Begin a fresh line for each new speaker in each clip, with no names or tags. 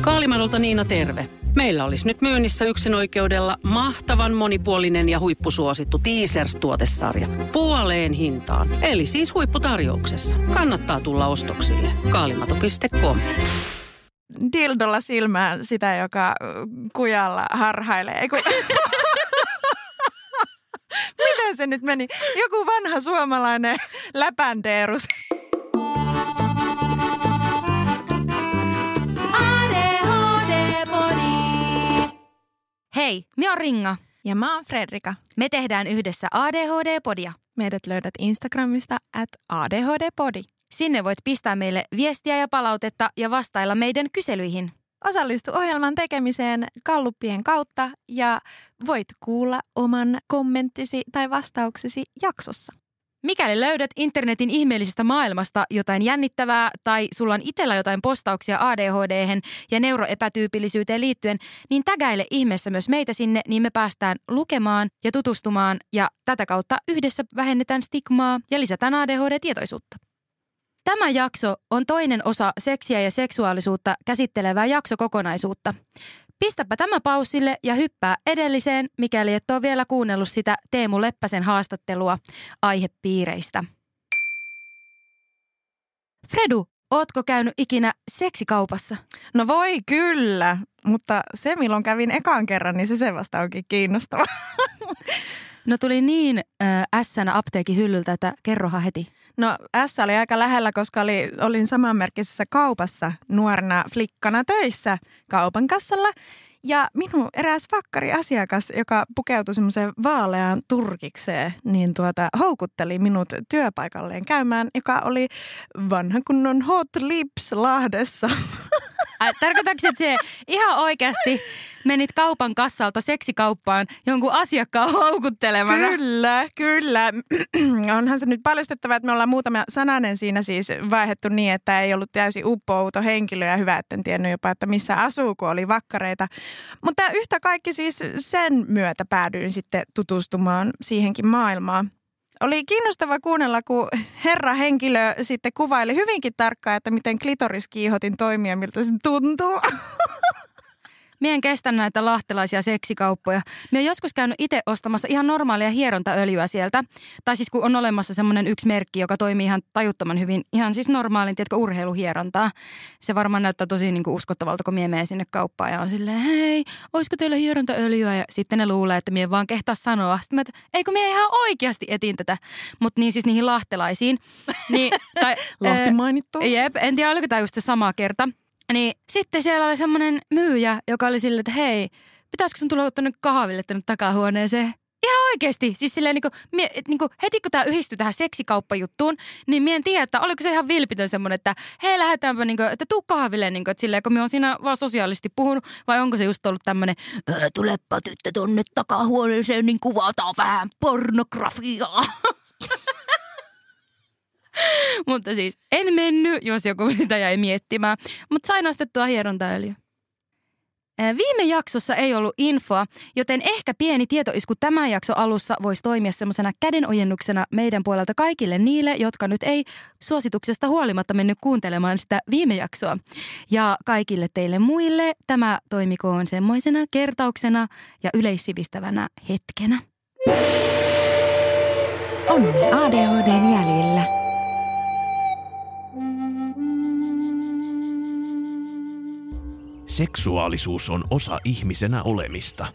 Kaalimadolta Niina terve. Meillä olisi nyt myynnissä yksin oikeudella mahtavan monipuolinen ja huippusuosittu Teasers-tuotesarja. Puoleen hintaan. Eli siis huipputarjouksessa. Kannattaa tulla ostoksille. Kaalimato.com
dildolla silmään sitä, joka kujalla harhailee. Eiku... Miten se nyt meni? Joku vanha suomalainen läpänteerus.
Hei, minä oon Ringa.
Ja mä oon Fredrika.
Me tehdään yhdessä ADHD-podia.
Meidät löydät Instagramista at ADHD-podi.
Sinne voit pistää meille viestiä ja palautetta ja vastailla meidän kyselyihin.
Osallistu ohjelman tekemiseen kalluppien kautta ja voit kuulla oman kommenttisi tai vastauksesi jaksossa.
Mikäli löydät internetin ihmeellisestä maailmasta jotain jännittävää tai sulla on itsellä jotain postauksia adhd ja neuroepätyypillisyyteen liittyen, niin tägäile ihmeessä myös meitä sinne, niin me päästään lukemaan ja tutustumaan ja tätä kautta yhdessä vähennetään stigmaa ja lisätään ADHD-tietoisuutta. Tämä jakso on toinen osa seksiä ja seksuaalisuutta käsittelevää jaksokokonaisuutta. Pistäpä tämä pausille ja hyppää edelliseen, mikäli et ole vielä kuunnellut sitä Teemu Leppäsen haastattelua aihepiireistä. Fredu, ootko käynyt ikinä seksikaupassa?
No voi kyllä, mutta se milloin kävin ekan kerran, niin se se vasta onkin kiinnostava.
No tuli niin äh, ässänä apteekin hyllyltä, että kerrohan heti.
No S oli aika lähellä, koska oli, olin samanmerkisessä kaupassa nuorena flikkana töissä kaupan kassalla. Ja minun eräs asiakas, joka pukeutui semmoiseen vaaleaan turkikseen, niin tuota, houkutteli minut työpaikalleen käymään, joka oli vanha kunnon Hot Lips Lahdessa.
Tarkoitatko, että se ihan oikeasti menit kaupan kassalta seksikauppaan jonkun asiakkaan houkuttelemana?
Kyllä, kyllä. Onhan se nyt paljastettava, että me ollaan muutama sananen siinä siis vaihettu niin, että ei ollut täysin uppouto henkilö ja hyvä, etten tiennyt jopa, että missä asuu, kun oli vakkareita. Mutta yhtä kaikki siis sen myötä päädyin sitten tutustumaan siihenkin maailmaan. Oli kiinnostava kuunnella, kun herra henkilö sitten kuvaili hyvinkin tarkkaan, että miten klitoriskiihotin toimia, miltä se tuntuu.
Mie en kestä näitä lahtelaisia seksikauppoja. Mie olen joskus käynyt itse ostamassa ihan normaalia hierontaöljyä sieltä. Tai siis kun on olemassa semmoinen yksi merkki, joka toimii ihan tajuttoman hyvin, ihan siis normaalin, tiedätkö, urheiluhierontaa. Se varmaan näyttää tosi niin kuin uskottavalta, kun mie menee sinne kauppaan ja on silleen, hei, olisiko teillä hierontaöljyä? Ja sitten ne luulee, että mie vaan kehtaa sanoa. Sitten mä, että eikö mie ihan oikeasti etin tätä. Mutta niin siis niihin lahtelaisiin. Niin,
tai, Lahti mainittu.
Jep, en tiedä, oliko tämä just se sama kerta. Niin sitten siellä oli semmoinen myyjä, joka oli silleen, että hei, pitäisikö sun tulla tuonne kahville tänne takahuoneeseen? Ihan oikeasti. Siis silleen niin kuin, mie, niin kuin, heti kun tämä yhdistyi tähän seksikauppajuttuun, niin mie en tiedä, että oliko se ihan vilpitön semmoinen, että hei lähdetäänpä, niin kuin, että tuu kahville, niin kuin, että silleen, kun me on siinä vaan sosiaalisesti puhunut, vai onko se just ollut tämmöinen, tulepa tyttö tonne takahuoneeseen, niin kuvataan vähän pornografiaa. Mutta siis en mennyt, jos joku sitä jäi miettimään. Mutta sain ostettua hierontaöljyä. Viime jaksossa ei ollut infoa, joten ehkä pieni tietoisku tämän jakso alussa voisi toimia semmoisena kädenojennuksena meidän puolelta kaikille niille, jotka nyt ei suosituksesta huolimatta mennyt kuuntelemaan sitä viime jaksoa. Ja kaikille teille muille tämä toimikoon semmoisena kertauksena ja yleissivistävänä hetkenä.
Onni ADHDn jäljillä.
Seksuaalisuus on osa ihmisenä olemista.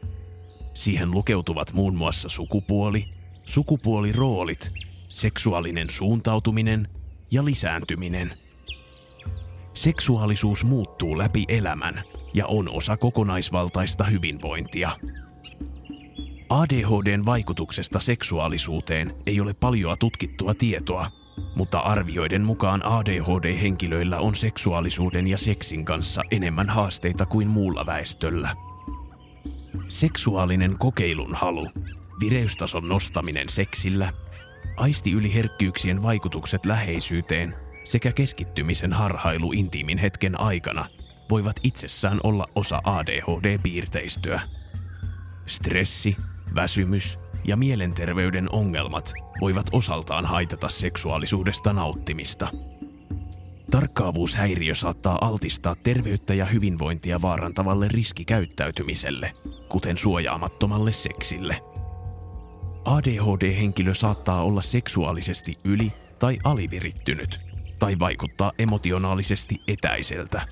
Siihen lukeutuvat muun muassa sukupuoli, sukupuoliroolit, seksuaalinen suuntautuminen ja lisääntyminen. Seksuaalisuus muuttuu läpi elämän ja on osa kokonaisvaltaista hyvinvointia. ADHDn vaikutuksesta seksuaalisuuteen ei ole paljoa tutkittua tietoa, mutta arvioiden mukaan ADHD-henkilöillä on seksuaalisuuden ja seksin kanssa enemmän haasteita kuin muulla väestöllä. Seksuaalinen kokeilun halu, vireystason nostaminen seksillä, aistiyliherkkyyksien vaikutukset läheisyyteen sekä keskittymisen harhailu intiimin hetken aikana voivat itsessään olla osa ADHD-piirteistöä. Stressi, väsymys ja mielenterveyden ongelmat voivat osaltaan haitata seksuaalisuudesta nauttimista. Tarkkaavuushäiriö saattaa altistaa terveyttä ja hyvinvointia vaarantavalle riskikäyttäytymiselle, kuten suojaamattomalle seksille. ADHD-henkilö saattaa olla seksuaalisesti yli- tai alivirittynyt, tai vaikuttaa emotionaalisesti etäiseltä.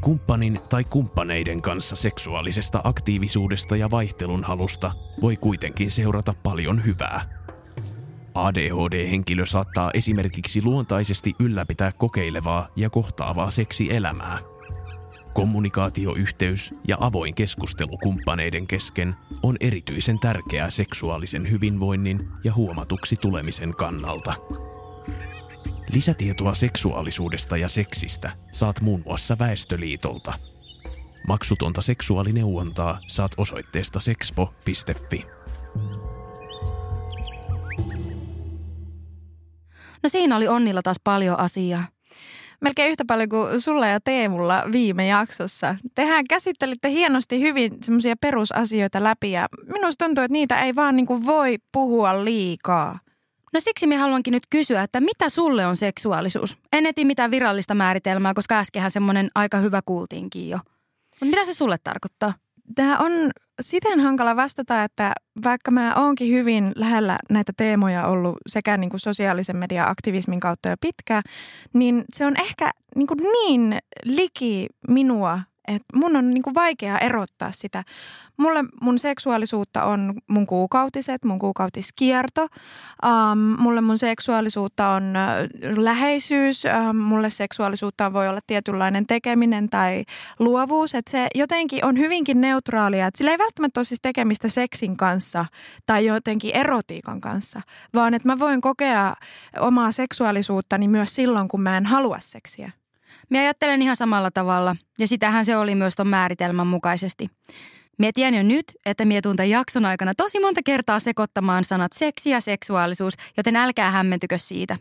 Kumppanin tai kumppaneiden kanssa seksuaalisesta aktiivisuudesta ja vaihtelun halusta voi kuitenkin seurata paljon hyvää. ADHD-henkilö saattaa esimerkiksi luontaisesti ylläpitää kokeilevaa ja kohtaavaa seksielämää. Kommunikaatioyhteys ja avoin keskustelu kumppaneiden kesken on erityisen tärkeää seksuaalisen hyvinvoinnin ja huomatuksi tulemisen kannalta. Lisätietoa seksuaalisuudesta ja seksistä saat muun muassa Väestöliitolta. Maksutonta seksuaalineuvontaa saat osoitteesta sexpo.fi.
No siinä oli Onnilla taas paljon asiaa.
Melkein yhtä paljon kuin sulla ja Teemulla viime jaksossa. Tehän käsittelitte hienosti hyvin semmoisia perusasioita läpi ja minusta tuntuu, että niitä ei vaan niin kuin voi puhua liikaa.
No siksi minä haluankin nyt kysyä, että mitä sulle on seksuaalisuus? En eti mitään virallista määritelmää, koska äskenhän semmoinen aika hyvä kuultiinkin jo. Mutta mitä se sulle tarkoittaa?
Tämä on siten hankala vastata, että vaikka mä oonkin hyvin lähellä näitä teemoja ollut sekä niin kuin sosiaalisen median aktivismin kautta jo pitkään, niin se on ehkä niin, kuin niin liki minua et mun on niinku vaikea erottaa sitä. Mulle mun seksuaalisuutta on mun kuukautiset, mun kuukautiskierto. Um, mulle mun seksuaalisuutta on läheisyys. Um, mulle seksuaalisuutta voi olla tietynlainen tekeminen tai luovuus. Et se jotenkin on hyvinkin neutraalia. Et sillä ei välttämättä ole siis tekemistä seksin kanssa tai jotenkin erotiikan kanssa, vaan että mä voin kokea omaa seksuaalisuuttani myös silloin, kun mä en halua seksiä.
Minä ajattelen ihan samalla tavalla, ja sitähän se oli myös tuon määritelmän mukaisesti. Mie tiedän jo nyt, että mie tuun jakson aikana tosi monta kertaa sekoittamaan sanat seksi ja seksuaalisuus, joten älkää hämmentykö siitä.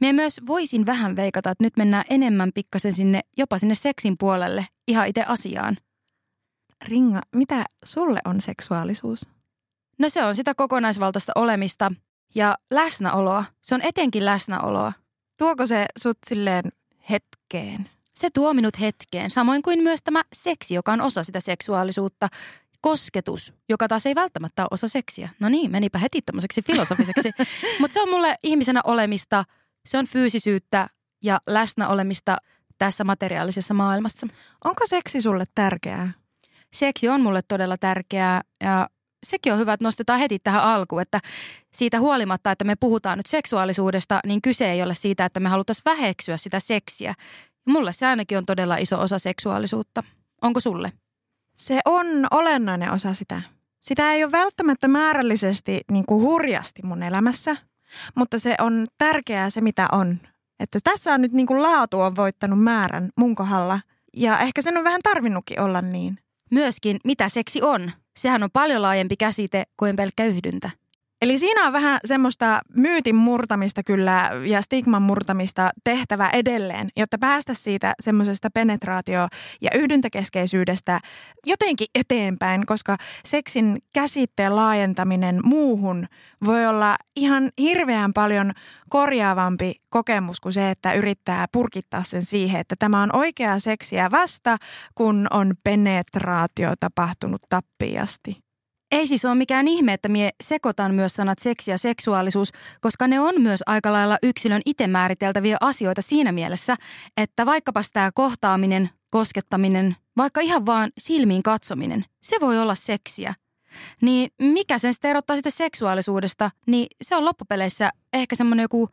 Mie myös voisin vähän veikata, että nyt mennään enemmän pikkasen sinne, jopa sinne seksin puolelle, ihan itse asiaan.
Ringa, mitä sulle on seksuaalisuus?
No se on sitä kokonaisvaltaista olemista ja läsnäoloa. Se on etenkin läsnäoloa.
Tuoko se sut silleen hetkeen.
Se tuo minut hetkeen, samoin kuin myös tämä seksi, joka on osa sitä seksuaalisuutta. Kosketus, joka taas ei välttämättä ole osa seksiä. No niin, menipä heti tämmöiseksi filosofiseksi. Mutta se on mulle ihmisenä olemista, se on fyysisyyttä ja läsnäolemista tässä materiaalisessa maailmassa.
Onko seksi sulle tärkeää?
Seksi on mulle todella tärkeää ja sekin on hyvä, että nostetaan heti tähän alkuun, että siitä huolimatta, että me puhutaan nyt seksuaalisuudesta, niin kyse ei ole siitä, että me haluttaisiin väheksyä sitä seksiä. Mulle se ainakin on todella iso osa seksuaalisuutta. Onko sulle?
Se on olennainen osa sitä. Sitä ei ole välttämättä määrällisesti niin kuin hurjasti mun elämässä, mutta se on tärkeää se, mitä on. Että tässä on nyt niin kuin laatu on voittanut määrän mun kohdalla ja ehkä sen on vähän tarvinnutkin olla niin.
Myöskin, mitä seksi on. Sehän on paljon laajempi käsite kuin pelkkä yhdyntä.
Eli siinä on vähän semmoista myytin murtamista kyllä ja stigman murtamista tehtävä edelleen, jotta päästä siitä semmoisesta penetraatio- ja yhdyntäkeskeisyydestä jotenkin eteenpäin, koska seksin käsitteen laajentaminen muuhun voi olla ihan hirveän paljon korjaavampi kokemus kuin se, että yrittää purkittaa sen siihen, että tämä on oikeaa seksiä vasta, kun on penetraatio tapahtunut tappiasti.
Ei siis ole mikään ihme, että mie sekoitan myös sanat seksi ja seksuaalisuus, koska ne on myös aika lailla yksilön itse määriteltäviä asioita siinä mielessä, että vaikkapa tämä kohtaaminen, koskettaminen, vaikka ihan vaan silmiin katsominen, se voi olla seksiä. Niin mikä sen sitten erottaa sitä seksuaalisuudesta, niin se on loppupeleissä ehkä semmoinen joku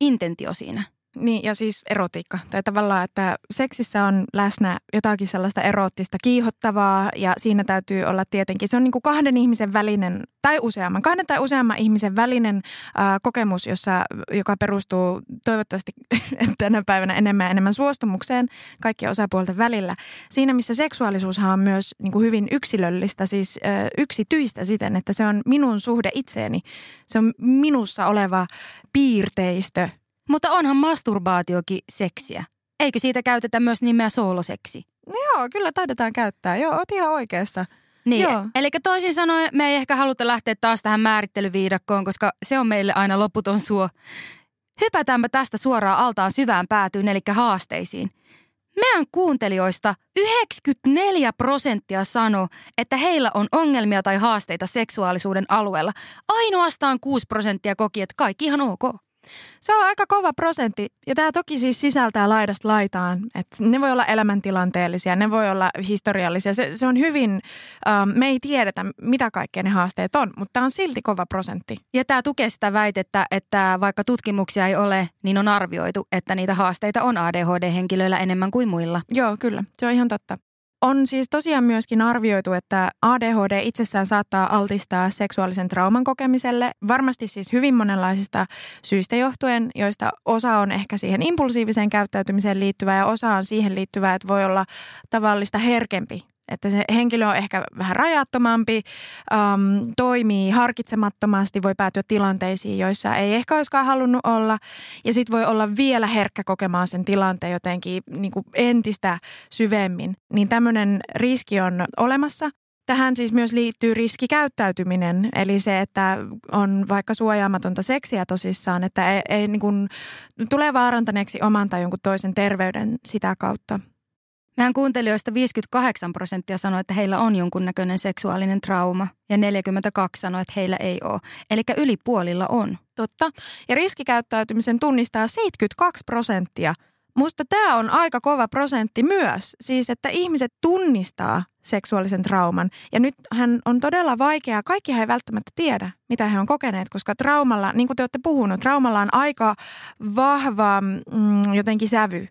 intentio siinä –
niin, ja siis erotiikka. Tai tavallaan, että seksissä on läsnä jotakin sellaista eroottista kiihottavaa ja siinä täytyy olla tietenkin, se on niin kuin kahden ihmisen välinen tai useamman, kahden tai useamman ihmisen välinen äh, kokemus, jossa, joka perustuu toivottavasti tänä päivänä enemmän ja enemmän suostumukseen kaikkien osapuolten välillä. Siinä, missä seksuaalisuushan on myös niin kuin hyvin yksilöllistä, siis äh, yksityistä siten, että se on minun suhde itseeni. Se on minussa oleva piirteistö,
mutta onhan masturbaatiokin seksiä. Eikö siitä käytetä myös nimeä sooloseksi?
No joo, kyllä taidetaan käyttää. Joo, oot ihan oikeassa.
Niin, Joo. eli toisin sanoen me ei ehkä haluta lähteä taas tähän määrittelyviidakkoon, koska se on meille aina loputon suo. Hypätäänpä tästä suoraan altaan syvään päätyyn, eli haasteisiin. Meidän kuuntelijoista 94 prosenttia sanoo, että heillä on ongelmia tai haasteita seksuaalisuuden alueella. Ainoastaan 6 prosenttia koki, että kaikki ihan ok.
Se on aika kova prosentti ja tämä toki siis sisältää laidasta laitaan. että ne voi olla elämäntilanteellisia, ne voi olla historiallisia. Se, se on hyvin, ähm, me ei tiedetä mitä kaikkea ne haasteet on, mutta tämä on silti kova prosentti.
Ja tämä tukee sitä väitettä, että vaikka tutkimuksia ei ole, niin on arvioitu, että niitä haasteita on ADHD-henkilöillä enemmän kuin muilla.
Joo, kyllä. Se on ihan totta. On siis tosiaan myöskin arvioitu, että ADHD itsessään saattaa altistaa seksuaalisen trauman kokemiselle. Varmasti siis hyvin monenlaisista syistä johtuen, joista osa on ehkä siihen impulsiiviseen käyttäytymiseen liittyvää ja osa on siihen liittyvää, että voi olla tavallista herkempi että se henkilö on ehkä vähän rajattomampi, äm, toimii harkitsemattomasti, voi päätyä tilanteisiin, joissa ei ehkä olisikaan halunnut olla. Ja sitten voi olla vielä herkkä kokemaan sen tilanteen jotenkin niin kuin entistä syvemmin. Niin tämmöinen riski on olemassa. Tähän siis myös liittyy riskikäyttäytyminen, eli se, että on vaikka suojaamatonta seksiä tosissaan, että ei, ei niin kuin, tule vaarantaneeksi oman tai jonkun toisen terveyden sitä kautta.
Meidän kuuntelijoista 58 prosenttia sanoi, että heillä on jonkunnäköinen seksuaalinen trauma ja 42 sanoi, että heillä ei ole. Eli yli puolilla on.
Totta. Ja riskikäyttäytymisen tunnistaa 72 prosenttia. Musta tämä on aika kova prosentti myös. Siis, että ihmiset tunnistaa seksuaalisen trauman. Ja nyt hän on todella vaikeaa. Kaikki ei välttämättä tiedä, mitä he on kokeneet, koska traumalla, niin kuin te olette puhunut, traumalla on aika vahva mm, jotenkin sävy.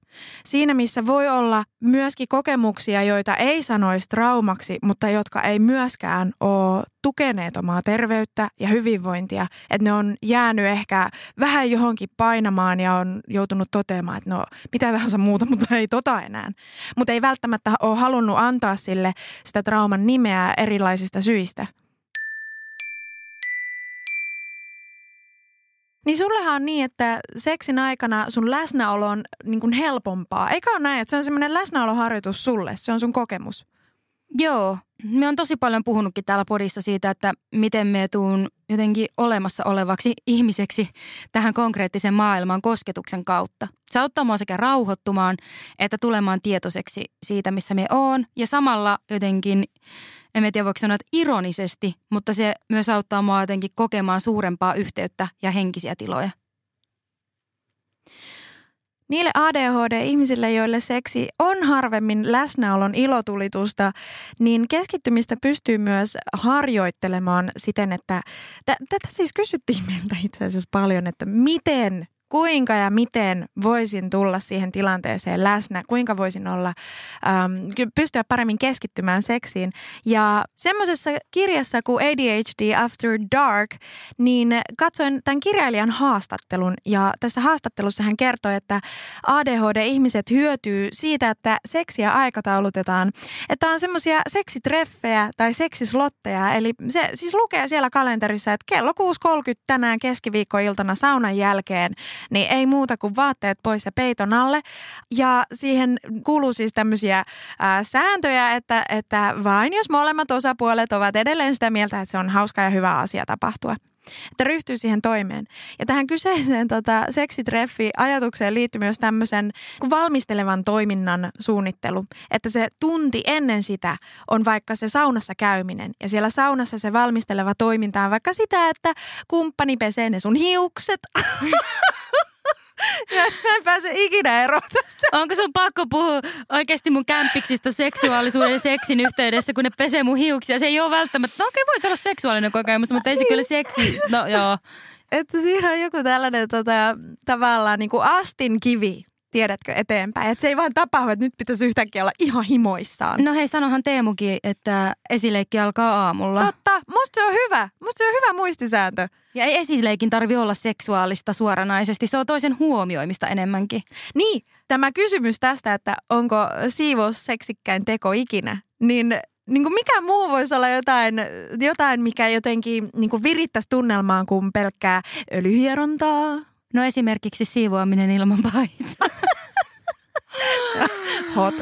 Siinä, missä voi olla myöskin kokemuksia, joita ei sanoisi traumaksi, mutta jotka ei myöskään ole tukeneet omaa terveyttä ja hyvinvointia. Että ne on jäänyt ehkä vähän johonkin painamaan ja on joutunut toteamaan, että no mitä tahansa muuta, mutta ei tota enää. Mutta ei välttämättä ole halunnut antaa sille sitä trauman nimeä erilaisista syistä. Niin sullehan on niin, että seksin aikana sun läsnäolo on niin kuin helpompaa. Eikä ole näin, että se on semmoinen läsnäoloharjoitus sulle. Se on sun kokemus.
Joo, me on tosi paljon puhunutkin täällä podissa siitä, että miten me tuun jotenkin olemassa olevaksi ihmiseksi tähän konkreettisen maailman kosketuksen kautta. Se auttaa mua sekä rauhoittumaan että tulemaan tietoiseksi siitä, missä me oon. Ja samalla jotenkin, en tiedä voiko sanoa, että ironisesti, mutta se myös auttaa mua jotenkin kokemaan suurempaa yhteyttä ja henkisiä tiloja.
Niille ADHD-ihmisille, joille seksi on harvemmin läsnäolon ilotulitusta, niin keskittymistä pystyy myös harjoittelemaan siten, että tätä siis kysyttiin meiltä itse asiassa paljon, että miten kuinka ja miten voisin tulla siihen tilanteeseen läsnä, kuinka voisin olla, ähm, pystyä paremmin keskittymään seksiin. Ja semmoisessa kirjassa kuin ADHD After Dark, niin katsoin tämän kirjailijan haastattelun ja tässä haastattelussa hän kertoi, että ADHD-ihmiset hyötyy siitä, että seksiä aikataulutetaan. Että on semmoisia seksitreffejä tai seksislotteja, eli se siis lukee siellä kalenterissa, että kello 6.30 tänään keskiviikkoiltana saunan jälkeen – niin ei muuta kuin vaatteet pois ja peiton alle. Ja siihen kuuluu siis tämmöisiä ää, sääntöjä, että, että vain jos molemmat osapuolet ovat edelleen sitä mieltä, että se on hauska ja hyvä asia tapahtua että ryhtyy siihen toimeen. Ja tähän kyseiseen tota, seksitreffi-ajatukseen liittyy myös tämmöisen valmistelevan toiminnan suunnittelu. Että se tunti ennen sitä on vaikka se saunassa käyminen. Ja siellä saunassa se valmisteleva toiminta on vaikka sitä, että kumppani pesee ne sun hiukset. Mä en pääse ikinä eroon tästä.
Onko sun pakko puhua oikeasti mun kämpiksistä seksuaalisuuden ja seksin yhteydessä, kun ne pesee mun hiuksia? Se ei ole välttämättä, no okei voisi olla seksuaalinen kokemus, mutta ei se kyllä seksi, no joo.
Että siinä on joku tällainen tota, tavallaan niin kuin astin kivi tiedätkö, eteenpäin. Että se ei vaan tapahdu, että nyt pitäisi yhtäkkiä olla ihan himoissaan.
No hei, sanohan Teemukin, että esileikki alkaa aamulla.
Totta, musta se on hyvä. Musta se on hyvä muistisääntö.
Ja ei esileikin tarvi olla seksuaalista suoranaisesti, se on toisen huomioimista enemmänkin.
Niin, tämä kysymys tästä, että onko siivous seksikkäin teko ikinä, niin niin kuin mikä muu voisi olla jotain, jotain mikä jotenkin niin kuin virittäisi tunnelmaan kuin pelkkää öljyhierontaa,
No esimerkiksi siivoaminen ilman paitaa.
Hot.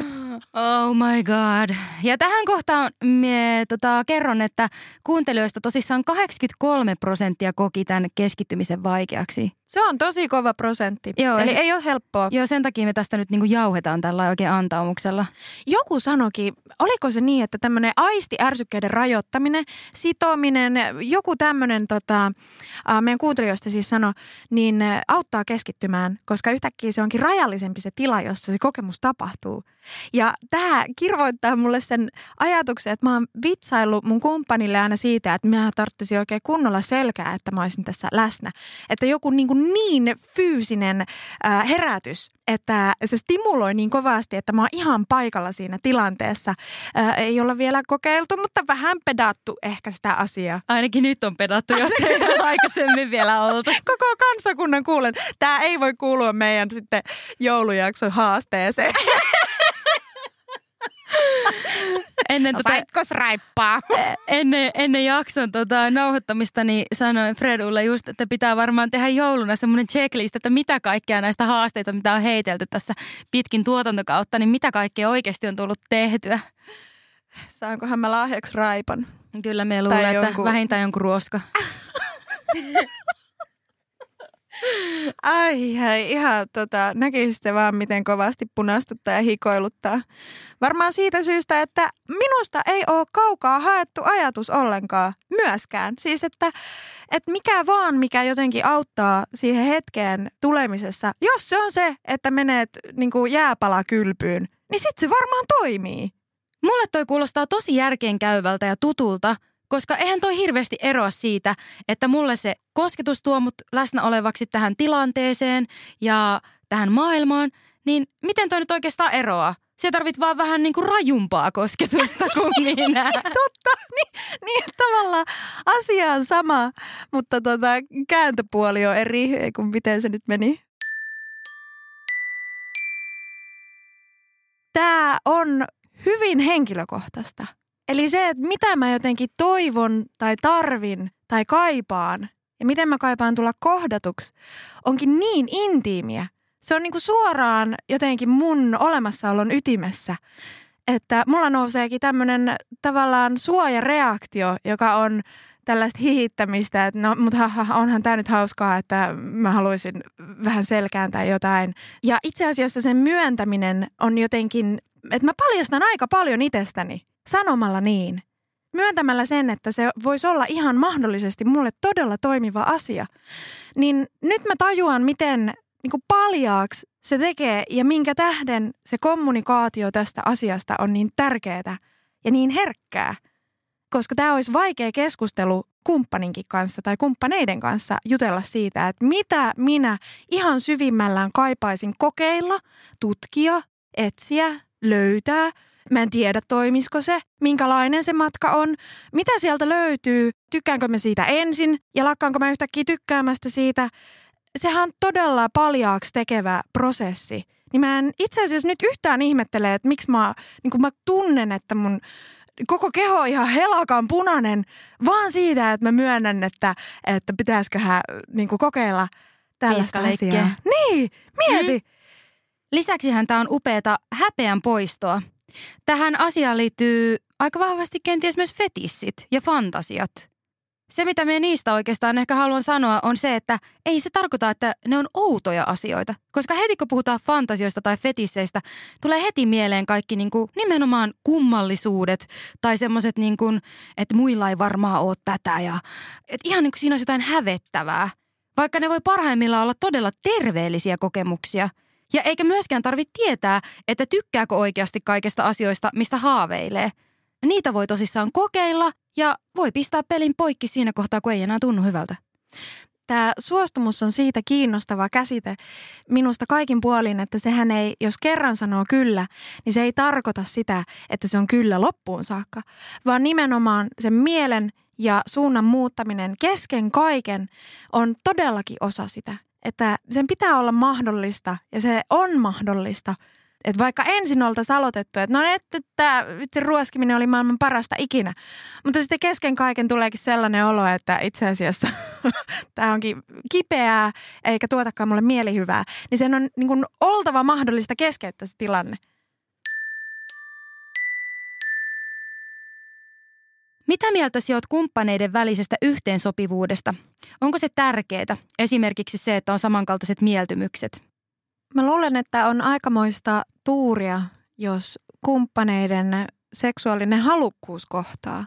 Oh my god. Ja tähän kohtaan mie, tota, kerron, että kuuntelijoista tosissaan 83 prosenttia koki tämän keskittymisen vaikeaksi.
Se on tosi kova prosentti.
Joo,
Eli
se-
ei ole helppoa.
Joo, sen takia me tästä nyt niinku jauhetaan tällä oikein antaumuksella.
Joku sanokin, oliko se niin, että tämmöinen aistiärsykkeiden rajoittaminen, sitominen, joku tämmöinen, tota, meidän kuuntelijoista siis sano, niin auttaa keskittymään, koska yhtäkkiä se onkin rajallisempi se tila, jossa se kokemus tapahtuu. Ja tämä kirvoittaa mulle sen ajatuksen, että mä oon vitsaillut mun kumppanille aina siitä, että mä tarvitsin oikein kunnolla selkää, että mä olisin tässä läsnä. Että joku niin, kuin niin fyysinen ää, herätys, että se stimuloi niin kovasti, että mä oon ihan paikalla siinä tilanteessa. Ää, ei olla vielä kokeiltu, mutta vähän pedattu ehkä sitä asiaa.
Ainakin nyt on pedattu, jos ei ole aikaisemmin vielä oltu.
Koko kansakunnan kuulen. Tämä ei voi kuulua meidän sitten joulujakson haasteeseen.
Ennen, tota,
raippaa?
ennen, ennen jakson tota, nauhoittamista niin sanoin Fredulle just, että pitää varmaan tehdä jouluna semmoinen checklist, että mitä kaikkea näistä haasteita, mitä on heitelty tässä pitkin tuotantokautta, niin mitä kaikkea oikeasti on tullut tehtyä.
Saankohan mä lahjaksi raipan?
Kyllä me luulen, että
jonkun-
vähintään jonkun ruoska.
Ai hei, ihan tota, näkisitte vaan miten kovasti punastuttaa ja hikoiluttaa. Varmaan siitä syystä, että minusta ei ole kaukaa haettu ajatus ollenkaan myöskään. Siis että, että mikä vaan, mikä jotenkin auttaa siihen hetkeen tulemisessa. Jos se on se, että menet niin kuin jääpalakylpyyn, niin sitten se varmaan toimii.
Mulle toi kuulostaa tosi järkeenkäyvältä ja tutulta, koska eihän toi hirveästi eroa siitä, että mulle se kosketus tuo mut läsnä olevaksi tähän tilanteeseen ja tähän maailmaan, niin miten toi nyt oikeastaan eroaa? Se tarvit vaan vähän niin kuin rajumpaa kosketusta kuin minä.
Totta, niin, niin tavallaan asia on sama, mutta tota, kääntöpuoli on eri, kun miten se nyt meni. Tämä on hyvin henkilökohtaista. Eli se, että mitä mä jotenkin toivon tai tarvin tai kaipaan ja miten mä kaipaan tulla kohdatuksi, onkin niin intiimiä. Se on niinku suoraan jotenkin mun olemassaolon ytimessä että mulla nouseekin tämmöinen tavallaan suojareaktio, joka on tällaista hihittämistä, että no, mutta ha, ha, onhan tämä nyt hauskaa, että mä haluaisin vähän selkään tai jotain. Ja itse asiassa sen myöntäminen on jotenkin, että mä paljastan aika paljon itsestäni sanomalla niin. Myöntämällä sen, että se voisi olla ihan mahdollisesti mulle todella toimiva asia. Niin nyt mä tajuan, miten niin kuin paljaaksi se tekee ja minkä tähden se kommunikaatio tästä asiasta on niin tärkeää ja niin herkkää. Koska tämä olisi vaikea keskustelu kumppaninkin kanssa tai kumppaneiden kanssa jutella siitä, että mitä minä ihan syvimmällään kaipaisin kokeilla, tutkia, etsiä, löytää. Mä en tiedä, toimisiko se, minkälainen se matka on, mitä sieltä löytyy, tykkäänkö mä siitä ensin ja lakkaanko mä yhtäkkiä tykkäämästä siitä. Sehän on todella paljaaksi tekevä prosessi. Niin mä en itse asiassa nyt yhtään ihmettele, että miksi mä, niin mä tunnen, että mun koko keho on ihan helakan punainen, vaan siitä, että mä myönnän, että, että pitäisiköhän niin kokeilla tällaista asiaa. Niin, mieti. Mm.
Lisäksihän tämä on upeata häpeän poistoa. Tähän asiaan liittyy aika vahvasti kenties myös fetissit ja fantasiat. Se, mitä me niistä oikeastaan ehkä haluan sanoa, on se, että ei se tarkoita, että ne on outoja asioita. Koska heti kun puhutaan fantasioista tai fetisseistä, tulee heti mieleen kaikki niin kuin nimenomaan kummallisuudet tai semmoiset, niin kuin, että muilla ei varmaan ole tätä. Ja, että ihan niin kuin siinä olisi jotain hävettävää. Vaikka ne voi parhaimmillaan olla todella terveellisiä kokemuksia. Ja eikä myöskään tarvitse tietää, että tykkääkö oikeasti kaikesta asioista, mistä haaveilee. Niitä voi tosissaan kokeilla ja voi pistää pelin poikki siinä kohtaa, kun ei enää tunnu hyvältä.
Tämä suostumus on siitä kiinnostava käsite minusta kaikin puolin, että sehän ei, jos kerran sanoo kyllä, niin se ei tarkoita sitä, että se on kyllä loppuun saakka, vaan nimenomaan sen mielen ja suunnan muuttaminen kesken kaiken on todellakin osa sitä. Että sen pitää olla mahdollista ja se on mahdollista. Että vaikka ensin oltaisiin aloitettu, että no että tämä vitsi ruoskiminen oli maailman parasta ikinä. Mutta sitten kesken kaiken tuleekin sellainen olo, että itse asiassa tämä onkin kipeää eikä tuotakaan mulle mielihyvää. Niin sen on niin kuin oltava mahdollista keskeyttää se tilanne.
Mitä mieltä sinä olet kumppaneiden välisestä yhteensopivuudesta? Onko se tärkeää? Esimerkiksi se, että on samankaltaiset mieltymykset.
Mä luulen, että on aikamoista tuuria, jos kumppaneiden seksuaalinen halukkuus kohtaa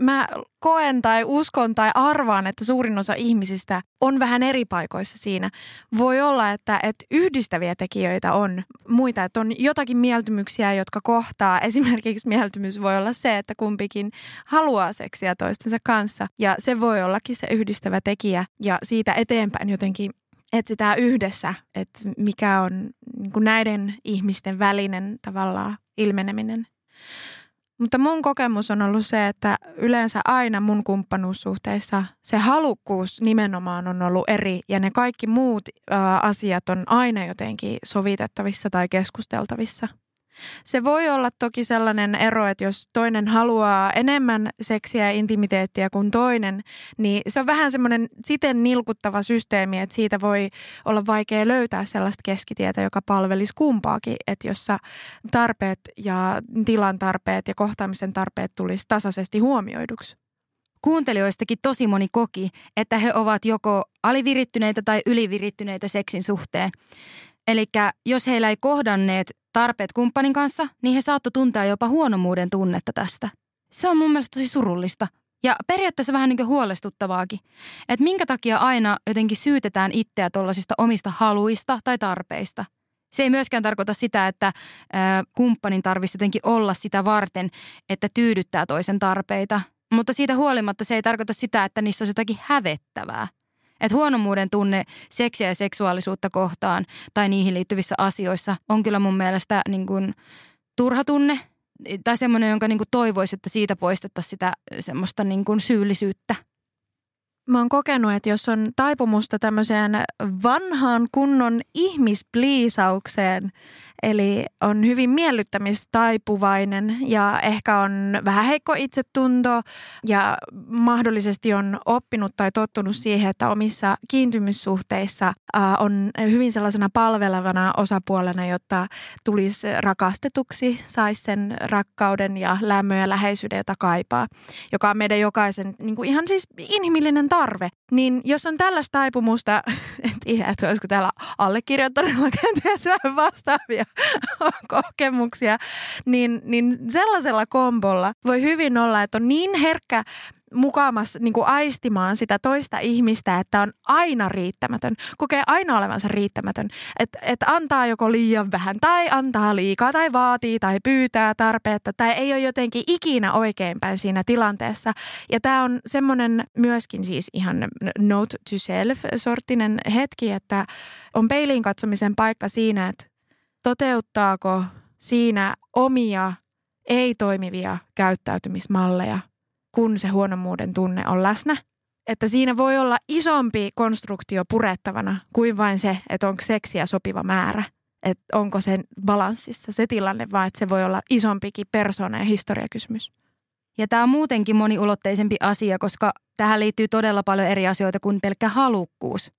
mä koen tai uskon tai arvaan, että suurin osa ihmisistä on vähän eri paikoissa siinä. Voi olla, että, että yhdistäviä tekijöitä on muita, että on jotakin mieltymyksiä, jotka kohtaa. Esimerkiksi mieltymys voi olla se, että kumpikin haluaa seksiä toistensa kanssa ja se voi ollakin se yhdistävä tekijä ja siitä eteenpäin jotenkin etsitään yhdessä, että mikä on niin näiden ihmisten välinen tavallaan ilmeneminen. Mutta mun kokemus on ollut se, että yleensä aina mun kumppanuussuhteissa se halukkuus nimenomaan on ollut eri ja ne kaikki muut ä, asiat on aina jotenkin sovitettavissa tai keskusteltavissa. Se voi olla toki sellainen ero, että jos toinen haluaa enemmän seksiä ja intimiteettiä kuin toinen, niin se on vähän semmoinen siten nilkuttava systeemi, että siitä voi olla vaikea löytää sellaista keskitietä, joka palvelisi kumpaakin, että jossa tarpeet ja tilan tarpeet ja kohtaamisen tarpeet tulisi tasaisesti huomioiduksi.
Kuuntelijoistakin tosi moni koki, että he ovat joko alivirittyneitä tai ylivirittyneitä seksin suhteen. Eli jos heillä ei kohdanneet tarpeet kumppanin kanssa, niin he saattoi tuntea jopa huonomuuden tunnetta tästä. Se on mun mielestä tosi surullista. Ja periaatteessa vähän niin kuin huolestuttavaakin. Että minkä takia aina jotenkin syytetään itseä tuollaisista omista haluista tai tarpeista. Se ei myöskään tarkoita sitä, että ää, kumppanin tarvitsisi jotenkin olla sitä varten, että tyydyttää toisen tarpeita. Mutta siitä huolimatta se ei tarkoita sitä, että niissä olisi jotakin hävettävää. Että huonomuuden tunne seksiä ja seksuaalisuutta kohtaan tai niihin liittyvissä asioissa on kyllä mun mielestä niin kuin turha tunne tai semmoinen, jonka niin kuin toivoisi, että siitä poistettaisiin sitä semmoista niin kuin syyllisyyttä.
Mä oon kokenut, että jos on taipumusta tämmöiseen vanhaan kunnon ihmispliisaukseen, eli on hyvin miellyttämistaipuvainen ja ehkä on vähän heikko itsetunto ja mahdollisesti on oppinut tai tottunut siihen, että omissa kiintymyssuhteissa on hyvin sellaisena palvelevana osapuolena, jotta tulisi rakastetuksi, saisi sen rakkauden ja lämmön ja läheisyyden, jota kaipaa, joka on meidän jokaisen niin kuin ihan siis inhimillinen tarve. Niin jos on tällaista taipumusta, en tiedä, että olisiko täällä allekirjoittaneella kenties vähän vastaavia kokemuksia, niin, niin sellaisella kombolla voi hyvin olla, että on niin herkkä mukamas niin kuin aistimaan sitä toista ihmistä, että on aina riittämätön, kokee aina olevansa riittämätön. Että et antaa joko liian vähän tai antaa liikaa tai vaatii tai pyytää tarpeetta tai ei ole jotenkin ikinä oikeinpäin siinä tilanteessa. Ja tämä on semmoinen myöskin siis ihan note to self-sorttinen hetki, että on peiliin katsomisen paikka siinä, että toteuttaako siinä omia ei-toimivia käyttäytymismalleja – kun se huonomuuden tunne on läsnä. Että siinä voi olla isompi konstruktio purettavana kuin vain se, että onko seksiä sopiva määrä. Että onko se balanssissa se tilanne, vaan että se voi olla isompikin persoona- ja historiakysymys.
Ja tämä on muutenkin moniulotteisempi asia, koska tähän liittyy todella paljon eri asioita kuin pelkkä halukkuus.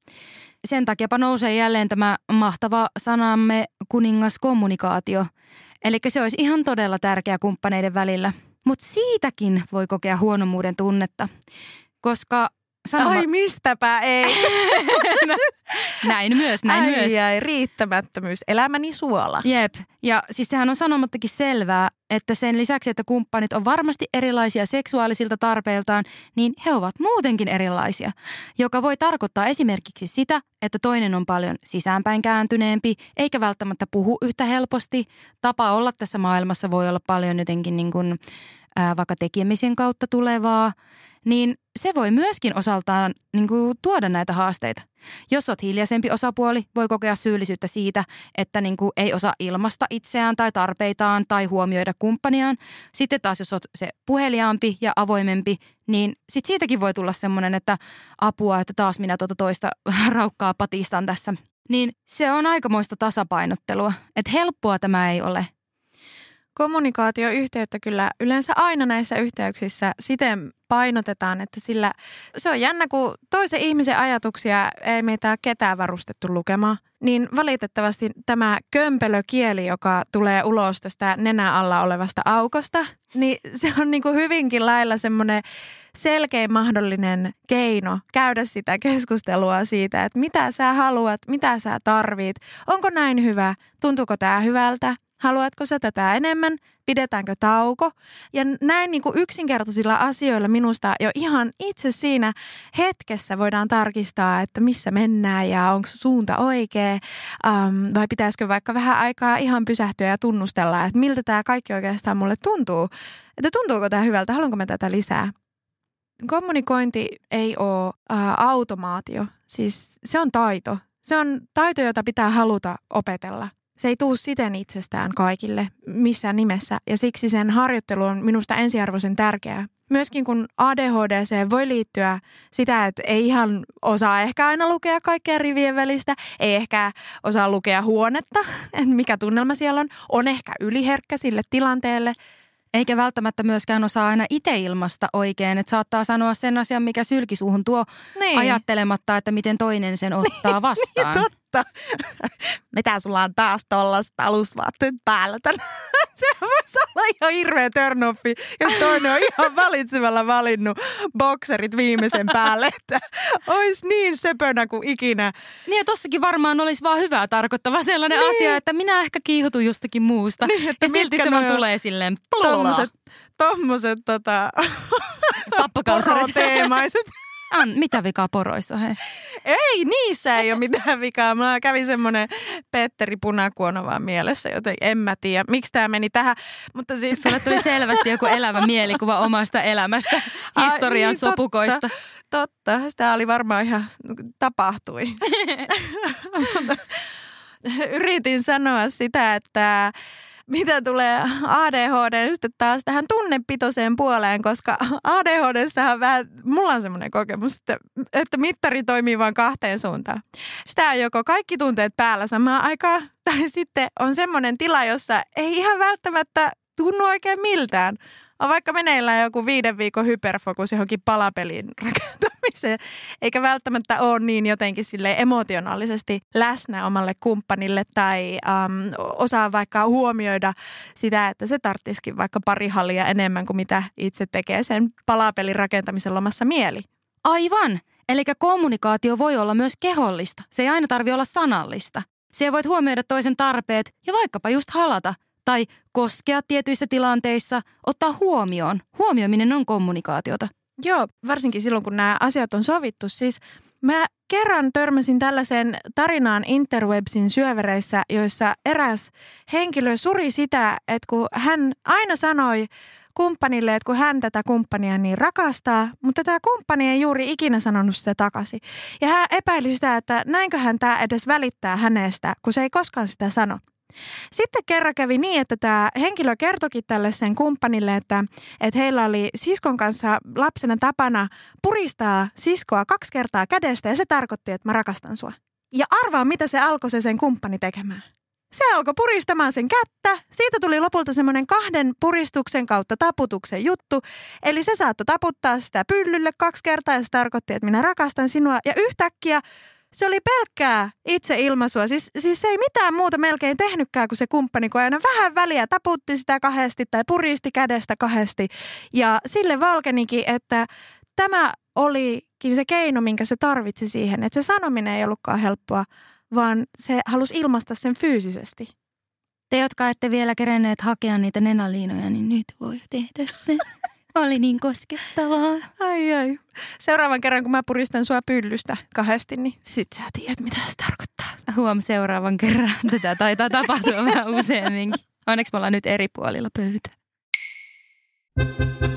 Sen takia nousee jälleen tämä mahtava sanamme kuningaskommunikaatio. Eli se olisi ihan todella tärkeä kumppaneiden välillä – mutta siitäkin voi kokea huonomuuden tunnetta, koska
Sanoma... Ai mistäpä ei.
näin myös, näin
ai,
myös.
Ai, riittämättömyys, elämäni suola.
Jep, ja siis sehän on sanomattakin selvää, että sen lisäksi, että kumppanit on varmasti erilaisia seksuaalisilta tarpeiltaan, niin he ovat muutenkin erilaisia, joka voi tarkoittaa esimerkiksi sitä, että toinen on paljon sisäänpäin kääntyneempi, eikä välttämättä puhu yhtä helposti. Tapa olla tässä maailmassa voi olla paljon jotenkin niin kuin, ää, vaikka tekemisen kautta tulevaa – niin se voi myöskin osaltaan niin kuin, tuoda näitä haasteita. Jos olet hiljaisempi osapuoli, voi kokea syyllisyyttä siitä, että niin kuin, ei osaa ilmasta itseään tai tarpeitaan tai huomioida kumppaniaan. Sitten taas jos olet se puheliaampi ja avoimempi, niin sit siitäkin voi tulla semmoinen, että apua, että taas minä tuota toista raukkaa patistan tässä. Niin se on aikamoista tasapainottelua. Että helppoa tämä ei ole –
kommunikaatioyhteyttä kyllä yleensä aina näissä yhteyksissä siten painotetaan, että sillä se on jännä, kun toisen ihmisen ajatuksia ei meitä ketään varustettu lukemaan. Niin valitettavasti tämä kömpelökieli, joka tulee ulos tästä nenä alla olevasta aukosta, niin se on niin kuin hyvinkin lailla semmoinen selkein mahdollinen keino käydä sitä keskustelua siitä, että mitä sä haluat, mitä sä tarvit, onko näin hyvä, tuntuuko tämä hyvältä, haluatko sä tätä enemmän, pidetäänkö tauko. Ja näin niin kuin yksinkertaisilla asioilla minusta jo ihan itse siinä hetkessä voidaan tarkistaa, että missä mennään ja onko suunta oikea um, vai pitäisikö vaikka vähän aikaa ihan pysähtyä ja tunnustella, että miltä tämä kaikki oikeastaan mulle tuntuu. Että tuntuuko tämä hyvältä, haluanko mä tätä lisää kommunikointi ei ole ää, automaatio. Siis se on taito. Se on taito, jota pitää haluta opetella. Se ei tuu siten itsestään kaikille missään nimessä ja siksi sen harjoittelu on minusta ensiarvoisen tärkeää. Myöskin kun ADHDC voi liittyä sitä, että ei ihan osaa ehkä aina lukea kaikkea rivien välistä, ei ehkä osaa lukea huonetta, että mikä tunnelma siellä on, on ehkä yliherkkä sille tilanteelle –
eikä välttämättä myöskään osaa aina itse ilmasta oikein. Että saattaa sanoa sen asian, mikä sylkisuuhun tuo niin. ajattelematta, että miten toinen sen ottaa niin, vastaan.
Niin, totta. Mitä sulla on taas tollasta alusvaatteet päällä tänään? Se voisi olla ihan hirveä turnoffi, jos toinen on ihan valitsemalla valinnut bokserit viimeisen päälle, että olisi niin söpönä kuin ikinä.
Niin ja tossakin varmaan olisi vaan hyvää tarkoittava sellainen niin. asia, että minä ehkä kiihotun jostakin muusta. Niin, ja silti se vaan tulee silleen
Tommoset, tommoset tota,
poroteemaiset. An, mitä vikaa poroissa, he?
Ei, niissä ei ole mitään vikaa. Mä kävin semmoinen Petteri Punakuono vaan mielessä, joten en mä tiedä, miksi tämä meni tähän. Mutta siis...
Sulle tuli selvästi joku elävä mielikuva omasta elämästä, historian Ai, niin, sopukoista.
Totta, totta, sitä oli varmaan ihan, tapahtui. Yritin sanoa sitä, että mitä tulee ADHD sitten taas tähän tunnepitoiseen puoleen, koska ADHD vähän, mulla on semmoinen kokemus, että, että mittari toimii vain kahteen suuntaan. Sitä on joko kaikki tunteet päällä samaan aikaan, tai sitten on semmoinen tila, jossa ei ihan välttämättä tunnu oikein miltään on vaikka meneillään joku viiden viikon hyperfokus johonkin palapeliin rakentamiseen, eikä välttämättä ole niin jotenkin sille emotionaalisesti läsnä omalle kumppanille tai äm, osaa vaikka huomioida sitä, että se tarttisikin vaikka pari hallia enemmän kuin mitä itse tekee sen palapelin rakentamisen lomassa mieli.
Aivan. Eli kommunikaatio voi olla myös kehollista. Se ei aina tarvitse olla sanallista. Siellä voit huomioida toisen tarpeet ja vaikkapa just halata – tai koskea tietyissä tilanteissa, ottaa huomioon. Huomioiminen on kommunikaatiota.
Joo, varsinkin silloin kun nämä asiat on sovittu. Siis mä kerran törmäsin tällaiseen tarinaan Interwebsin syövereissä, joissa eräs henkilö suri sitä, että kun hän aina sanoi kumppanille, että kun hän tätä kumppania niin rakastaa, mutta tämä kumppani ei juuri ikinä sanonut sitä takaisin. Ja hän epäili sitä, että näinköhän tämä edes välittää hänestä, kun se ei koskaan sitä sano. Sitten kerran kävi niin, että tämä henkilö kertokin tälle sen kumppanille, että, että heillä oli siskon kanssa lapsena tapana puristaa siskoa kaksi kertaa kädestä ja se tarkoitti, että mä rakastan sua. Ja arvaa, mitä se alkoi se sen kumppani tekemään. Se alkoi puristamaan sen kättä. Siitä tuli lopulta semmoinen kahden puristuksen kautta taputuksen juttu. Eli se saattoi taputtaa sitä pyllylle kaksi kertaa ja se tarkoitti, että minä rakastan sinua. Ja yhtäkkiä se oli pelkkää itseilmaisua. Siis, siis se ei mitään muuta melkein tehnytkään kuin se kumppani, kun aina vähän väliä taputti sitä kahdesti tai puristi kädestä kahdesti. Ja sille valkenikin, että tämä olikin se keino, minkä se tarvitsi siihen. Että se sanominen ei ollutkaan helppoa, vaan se halusi ilmaista sen fyysisesti.
Te, jotka ette vielä kerenneet hakea niitä nenäliinoja, niin nyt voi tehdä se. Oli niin koskettavaa.
Ai ai. Seuraavan kerran, kun mä puristan sua pyllystä kahdesti, niin sit sä tiedät, mitä se tarkoittaa.
Huom seuraavan kerran. Tätä taitaa tapahtua vähän useamminkin. Onneksi me ollaan nyt eri puolilla pöytä.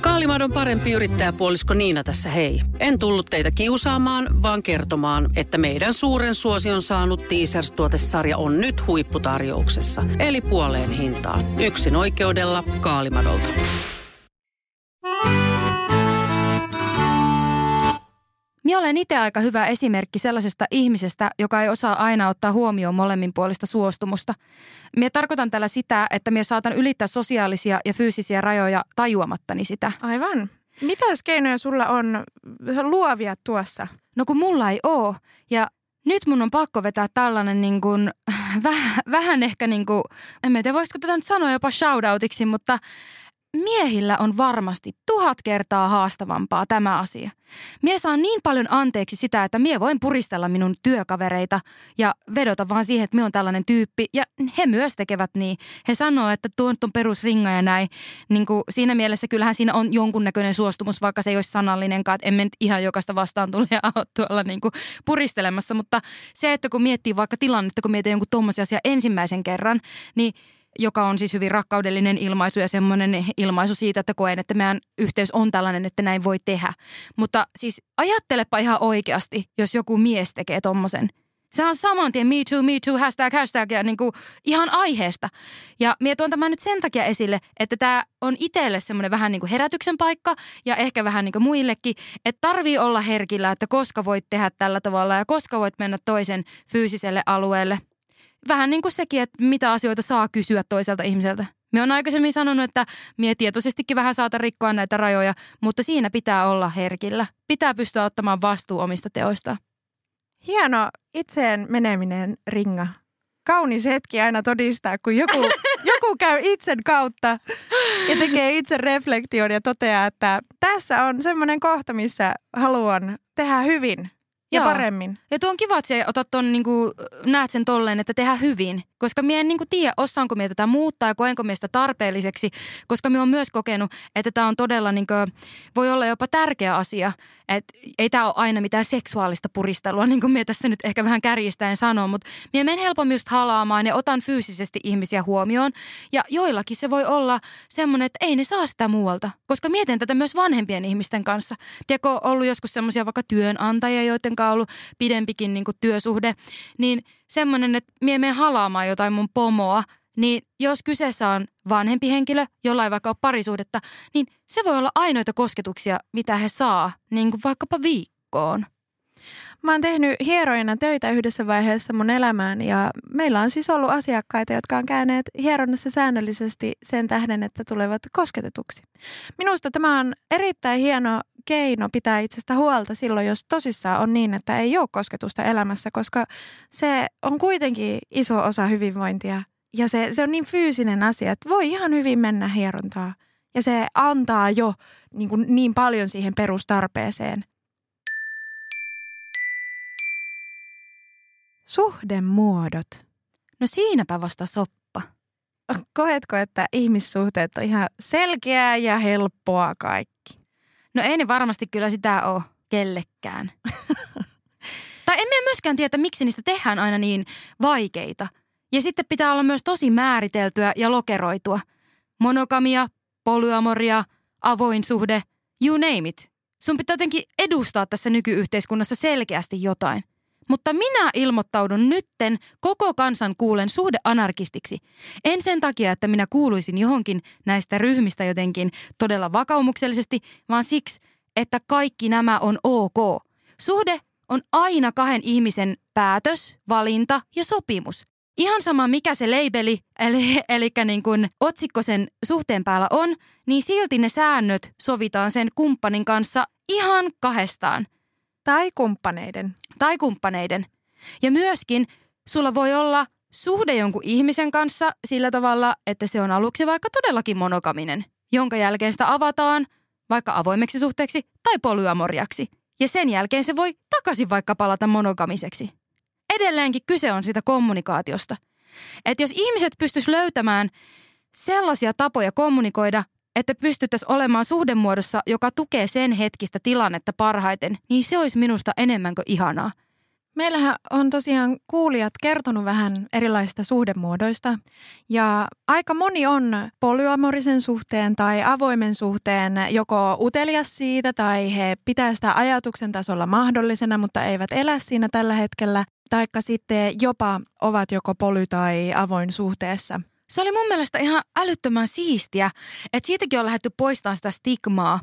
Kaalimadon parempi yrittäjäpuolisko Niina tässä hei. En tullut teitä kiusaamaan, vaan kertomaan, että meidän suuren suosion saanut Teasers-tuotesarja on nyt huipputarjouksessa. Eli puoleen hintaan. Yksin oikeudella Kaalimadolta.
Minä olen itse aika hyvä esimerkki sellaisesta ihmisestä, joka ei osaa aina ottaa huomioon molemmin puolista suostumusta. Minä tarkoitan tällä sitä, että minä saatan ylittää sosiaalisia ja fyysisiä rajoja tajuamattani sitä.
Aivan. Mitäs keinoja sulla on luovia tuossa?
No kun mulla ei oo. Ja nyt mun on pakko vetää tällainen niin kuin, väh, vähän ehkä niin kuin, en tiedä voisiko tätä nyt sanoa jopa shoutoutiksi, mutta miehillä on varmasti tuhat kertaa haastavampaa tämä asia. Mie saan niin paljon anteeksi sitä, että mie voin puristella minun työkavereita ja vedota vaan siihen, että mie on tällainen tyyppi. Ja he myös tekevät niin. He sanoo, että tuon on perusringa ja näin. Niin kuin siinä mielessä kyllähän siinä on jonkunnäköinen suostumus, vaikka se ei olisi sanallinenkaan. Että emme nyt ihan jokaista vastaan tule ja tuolla niin kuin puristelemassa. Mutta se, että kun miettii vaikka tilannetta, kun miettii jonkun tuommoisia asia ensimmäisen kerran, niin – joka on siis hyvin rakkaudellinen ilmaisu ja semmoinen ilmaisu siitä, että koen, että meidän yhteys on tällainen, että näin voi tehdä. Mutta siis ajattelepa ihan oikeasti, jos joku mies tekee tommosen. Se on saman tien me too, me too, hashtag, hashtag ja niin kuin ihan aiheesta. Ja minä tuon tämän nyt sen takia esille, että tämä on itselle semmoinen vähän niin kuin herätyksen paikka ja ehkä vähän niin kuin muillekin, että tarvii olla herkillä, että koska voit tehdä tällä tavalla ja koska voit mennä toisen fyysiselle alueelle – vähän niin kuin sekin, että mitä asioita saa kysyä toiselta ihmiseltä. Me on aikaisemmin sanonut, että mie tietoisestikin vähän saata rikkoa näitä rajoja, mutta siinä pitää olla herkillä. Pitää pystyä ottamaan vastuu omista teoista.
Hieno itseen meneminen, Ringa. Kaunis hetki aina todistaa, kun joku, joku käy itsen kautta ja tekee itse reflektion ja toteaa, että tässä on semmoinen kohta, missä haluan tehdä hyvin ja Joo. paremmin.
Ja tuo on kiva, että otat ton, niin kuin, näet sen tolleen, että tehdään hyvin. Koska minä en niin kuin, tiedä, osaanko minä tätä muuttaa ja koenko minä sitä tarpeelliseksi. Koska minä olen myös kokenut, että tämä on todella, niin kuin, voi olla jopa tärkeä asia. Että ei tämä ole aina mitään seksuaalista puristelua, niin kuin minä tässä nyt ehkä vähän kärjistäen sanon. Mutta minä menen helpommin just halaamaan ja otan fyysisesti ihmisiä huomioon. Ja joillakin se voi olla semmoinen, että ei ne saa sitä muualta. Koska mietin tätä myös vanhempien ihmisten kanssa. Tiedätkö, ollut joskus semmoisia vaikka työnantajia, joiden kanssa ollut pidempikin niin kuin työsuhde, niin semmoinen, että mie menen halaamaan jotain mun pomoa, niin jos kyseessä on vanhempi henkilö, jolla ei vaikka ole parisuhdetta, niin se voi olla ainoita kosketuksia, mitä he saa, niin kuin vaikkapa viikkoon.
Mä oon tehnyt hieroina töitä yhdessä vaiheessa mun elämään ja meillä on siis ollut asiakkaita, jotka on käyneet hieronnassa säännöllisesti sen tähden, että tulevat kosketetuksi. Minusta tämä on erittäin hieno keino pitää itsestä huolta silloin, jos tosissaan on niin, että ei ole kosketusta elämässä, koska se on kuitenkin iso osa hyvinvointia ja se, se on niin fyysinen asia, että voi ihan hyvin mennä hierontaa. Ja se antaa jo niin, kuin niin paljon siihen perustarpeeseen. Suhdemuodot.
No siinäpä vasta soppa.
Koetko, että ihmissuhteet on ihan selkeää ja helppoa kaikki?
No ei ne varmasti kyllä sitä ole kellekään. tai emme myöskään tiedä, miksi niistä tehdään aina niin vaikeita. Ja sitten pitää olla myös tosi määriteltyä ja lokeroitua. Monokamia, polyamoria, avoin suhde, you name it. Sun pitää jotenkin edustaa tässä nykyyhteiskunnassa selkeästi jotain. Mutta minä ilmoittaudun nytten koko kansan kuulen suhdeanarkistiksi. En sen takia, että minä kuuluisin johonkin näistä ryhmistä jotenkin todella vakaumuksellisesti, vaan siksi, että kaikki nämä on ok. Suhde on aina kahden ihmisen päätös, valinta ja sopimus. Ihan sama mikä se leibeli, eli, eli niin kuin otsikko sen suhteen päällä on, niin silti ne säännöt sovitaan sen kumppanin kanssa ihan kahdestaan.
Tai kumppaneiden.
Tai kumppaneiden. Ja myöskin sulla voi olla suhde jonkun ihmisen kanssa sillä tavalla, että se on aluksi vaikka todellakin monokaminen, jonka jälkeen sitä avataan vaikka avoimeksi suhteeksi tai polyamoriaksi. Ja sen jälkeen se voi takaisin vaikka palata monogamiseksi. Edelleenkin kyse on siitä kommunikaatiosta. Että jos ihmiset pystyis löytämään sellaisia tapoja kommunikoida, että pystyttäisiin olemaan suhdemuodossa, joka tukee sen hetkistä tilannetta parhaiten, niin se olisi minusta enemmänkö ihanaa.
Meillähän on tosiaan kuulijat kertonut vähän erilaisista suhdemuodoista. Ja aika moni on polyamorisen suhteen tai avoimen suhteen joko utelias siitä tai he pitää sitä ajatuksen tasolla mahdollisena, mutta eivät elä siinä tällä hetkellä, taikka sitten jopa ovat joko poly- tai avoin suhteessa –
Se oli mun mielestä ihan älyttömän siistiä, että siitäkin on lähdetty poistamaan sitä stigmaa.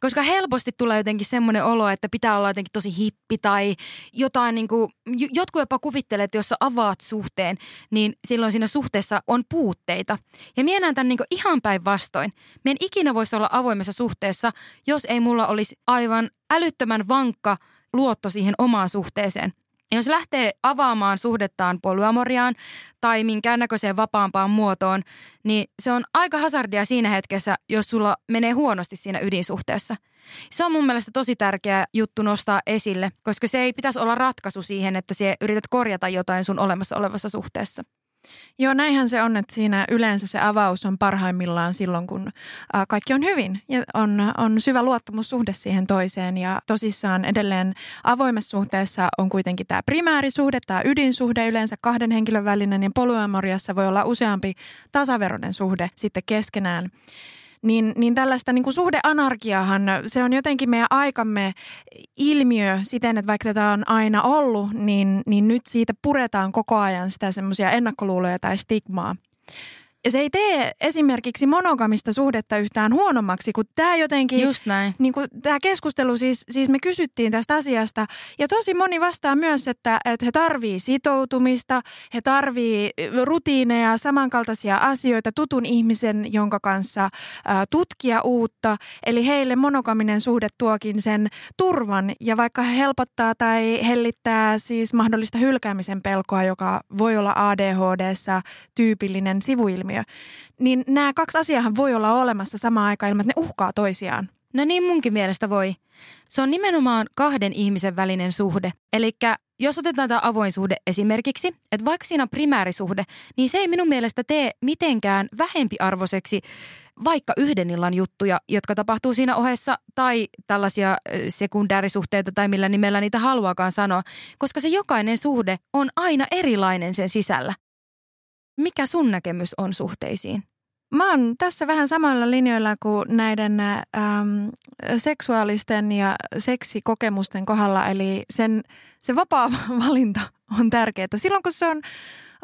Koska helposti tulee jotenkin semmoinen olo, että pitää olla jotenkin tosi hippi tai jotain niin kuin, jotkut jopa kuvittelee, että jos sä avaat suhteen, niin silloin siinä suhteessa on puutteita. Ja minä näen tämän niin ihan päinvastoin. Mien ikinä voisi olla avoimessa suhteessa, jos ei mulla olisi aivan älyttömän vankka luotto siihen omaan suhteeseen. Jos lähtee avaamaan suhdettaan polyamoriaan tai minkäännäköiseen vapaampaan muotoon, niin se on aika hazardia siinä hetkessä, jos sulla menee huonosti siinä ydinsuhteessa. Se on mun mielestä tosi tärkeä juttu nostaa esille, koska se ei pitäisi olla ratkaisu siihen, että sä yrität korjata jotain sun olemassa olevassa suhteessa.
Joo, näinhän se on, että siinä yleensä se avaus on parhaimmillaan silloin, kun kaikki on hyvin ja on, on syvä luottamussuhde siihen toiseen. Ja tosissaan edelleen avoimessa suhteessa on kuitenkin tämä primäärisuhde, tämä ydinsuhde yleensä kahden henkilön välinen ja polyamoriassa voi olla useampi tasaveroinen suhde sitten keskenään niin, niin tällaista niin kuin suhdeanarkiahan, se on jotenkin meidän aikamme ilmiö siten, että vaikka tätä on aina ollut, niin, niin nyt siitä puretaan koko ajan sitä semmoisia ennakkoluuloja tai stigmaa. Ja se ei tee esimerkiksi monogamista suhdetta yhtään huonommaksi, kun tämä jotenkin...
Just näin.
Niin kuin tämä keskustelu, siis, siis me kysyttiin tästä asiasta. Ja tosi moni vastaa myös, että, että he tarvii sitoutumista, he tarvii rutiineja, samankaltaisia asioita, tutun ihmisen, jonka kanssa ä, tutkia uutta. Eli heille monogaminen suhde tuokin sen turvan. Ja vaikka he helpottaa tai hellittää siis mahdollista hylkäämisen pelkoa, joka voi olla ADHDssa tyypillinen sivuilmiö, ilmiö. Niin nämä kaksi asiaa voi olla olemassa samaan aikaan ilman, että ne uhkaa toisiaan.
No niin munkin mielestä voi. Se on nimenomaan kahden ihmisen välinen suhde. Eli jos otetaan tämä avoin suhde esimerkiksi, että vaikka siinä on primäärisuhde, niin se ei minun mielestä tee mitenkään vähempiarvoiseksi vaikka yhden illan juttuja, jotka tapahtuu siinä ohessa, tai tällaisia sekundäärisuhteita tai millä nimellä niitä haluakaan sanoa, koska se jokainen suhde on aina erilainen sen sisällä. Mikä sun näkemys on suhteisiin?
Mä oon tässä vähän samalla linjoilla kuin näiden äm, seksuaalisten ja seksikokemusten kohdalla. Eli sen, se vapaa valinta on tärkeää silloin, kun se on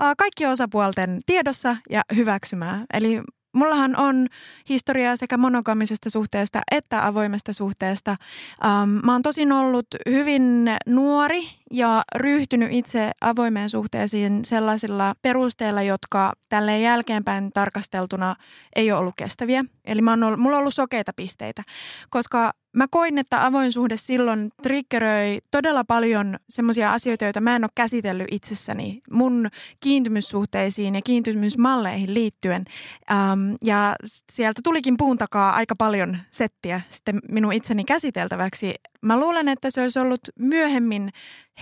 ä, kaikki osapuolten tiedossa ja hyväksymää. Eli Mullahan on historiaa sekä monogamisesta suhteesta että avoimesta suhteesta. Ähm, mä oon tosin ollut hyvin nuori ja ryhtynyt itse avoimeen suhteisiin sellaisilla perusteilla, jotka tälleen jälkeenpäin tarkasteltuna ei ole ollut kestäviä. Eli mä oon ollut, mulla on ollut sokeita pisteitä, koska mä koin, että avoin suhde silloin triggeröi todella paljon semmoisia asioita, joita mä en ole käsitellyt itsessäni mun kiintymyssuhteisiin ja kiintymysmalleihin liittyen. Ähm, ja sieltä tulikin puun takaa aika paljon settiä sitten minun itseni käsiteltäväksi. Mä luulen, että se olisi ollut myöhemmin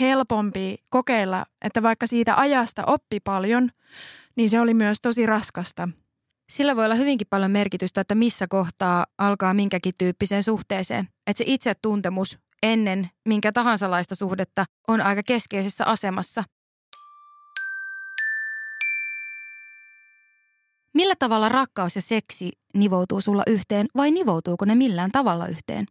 helpompi kokeilla, että vaikka siitä ajasta oppi paljon, niin se oli myös tosi raskasta –
sillä voi olla hyvinkin paljon merkitystä, että missä kohtaa alkaa minkäkin tyyppiseen suhteeseen. Että se itsetuntemus ennen minkä tahansa laista suhdetta on aika keskeisessä asemassa. Millä tavalla rakkaus ja seksi nivoutuu sulla yhteen vai nivoutuuko ne millään tavalla yhteen?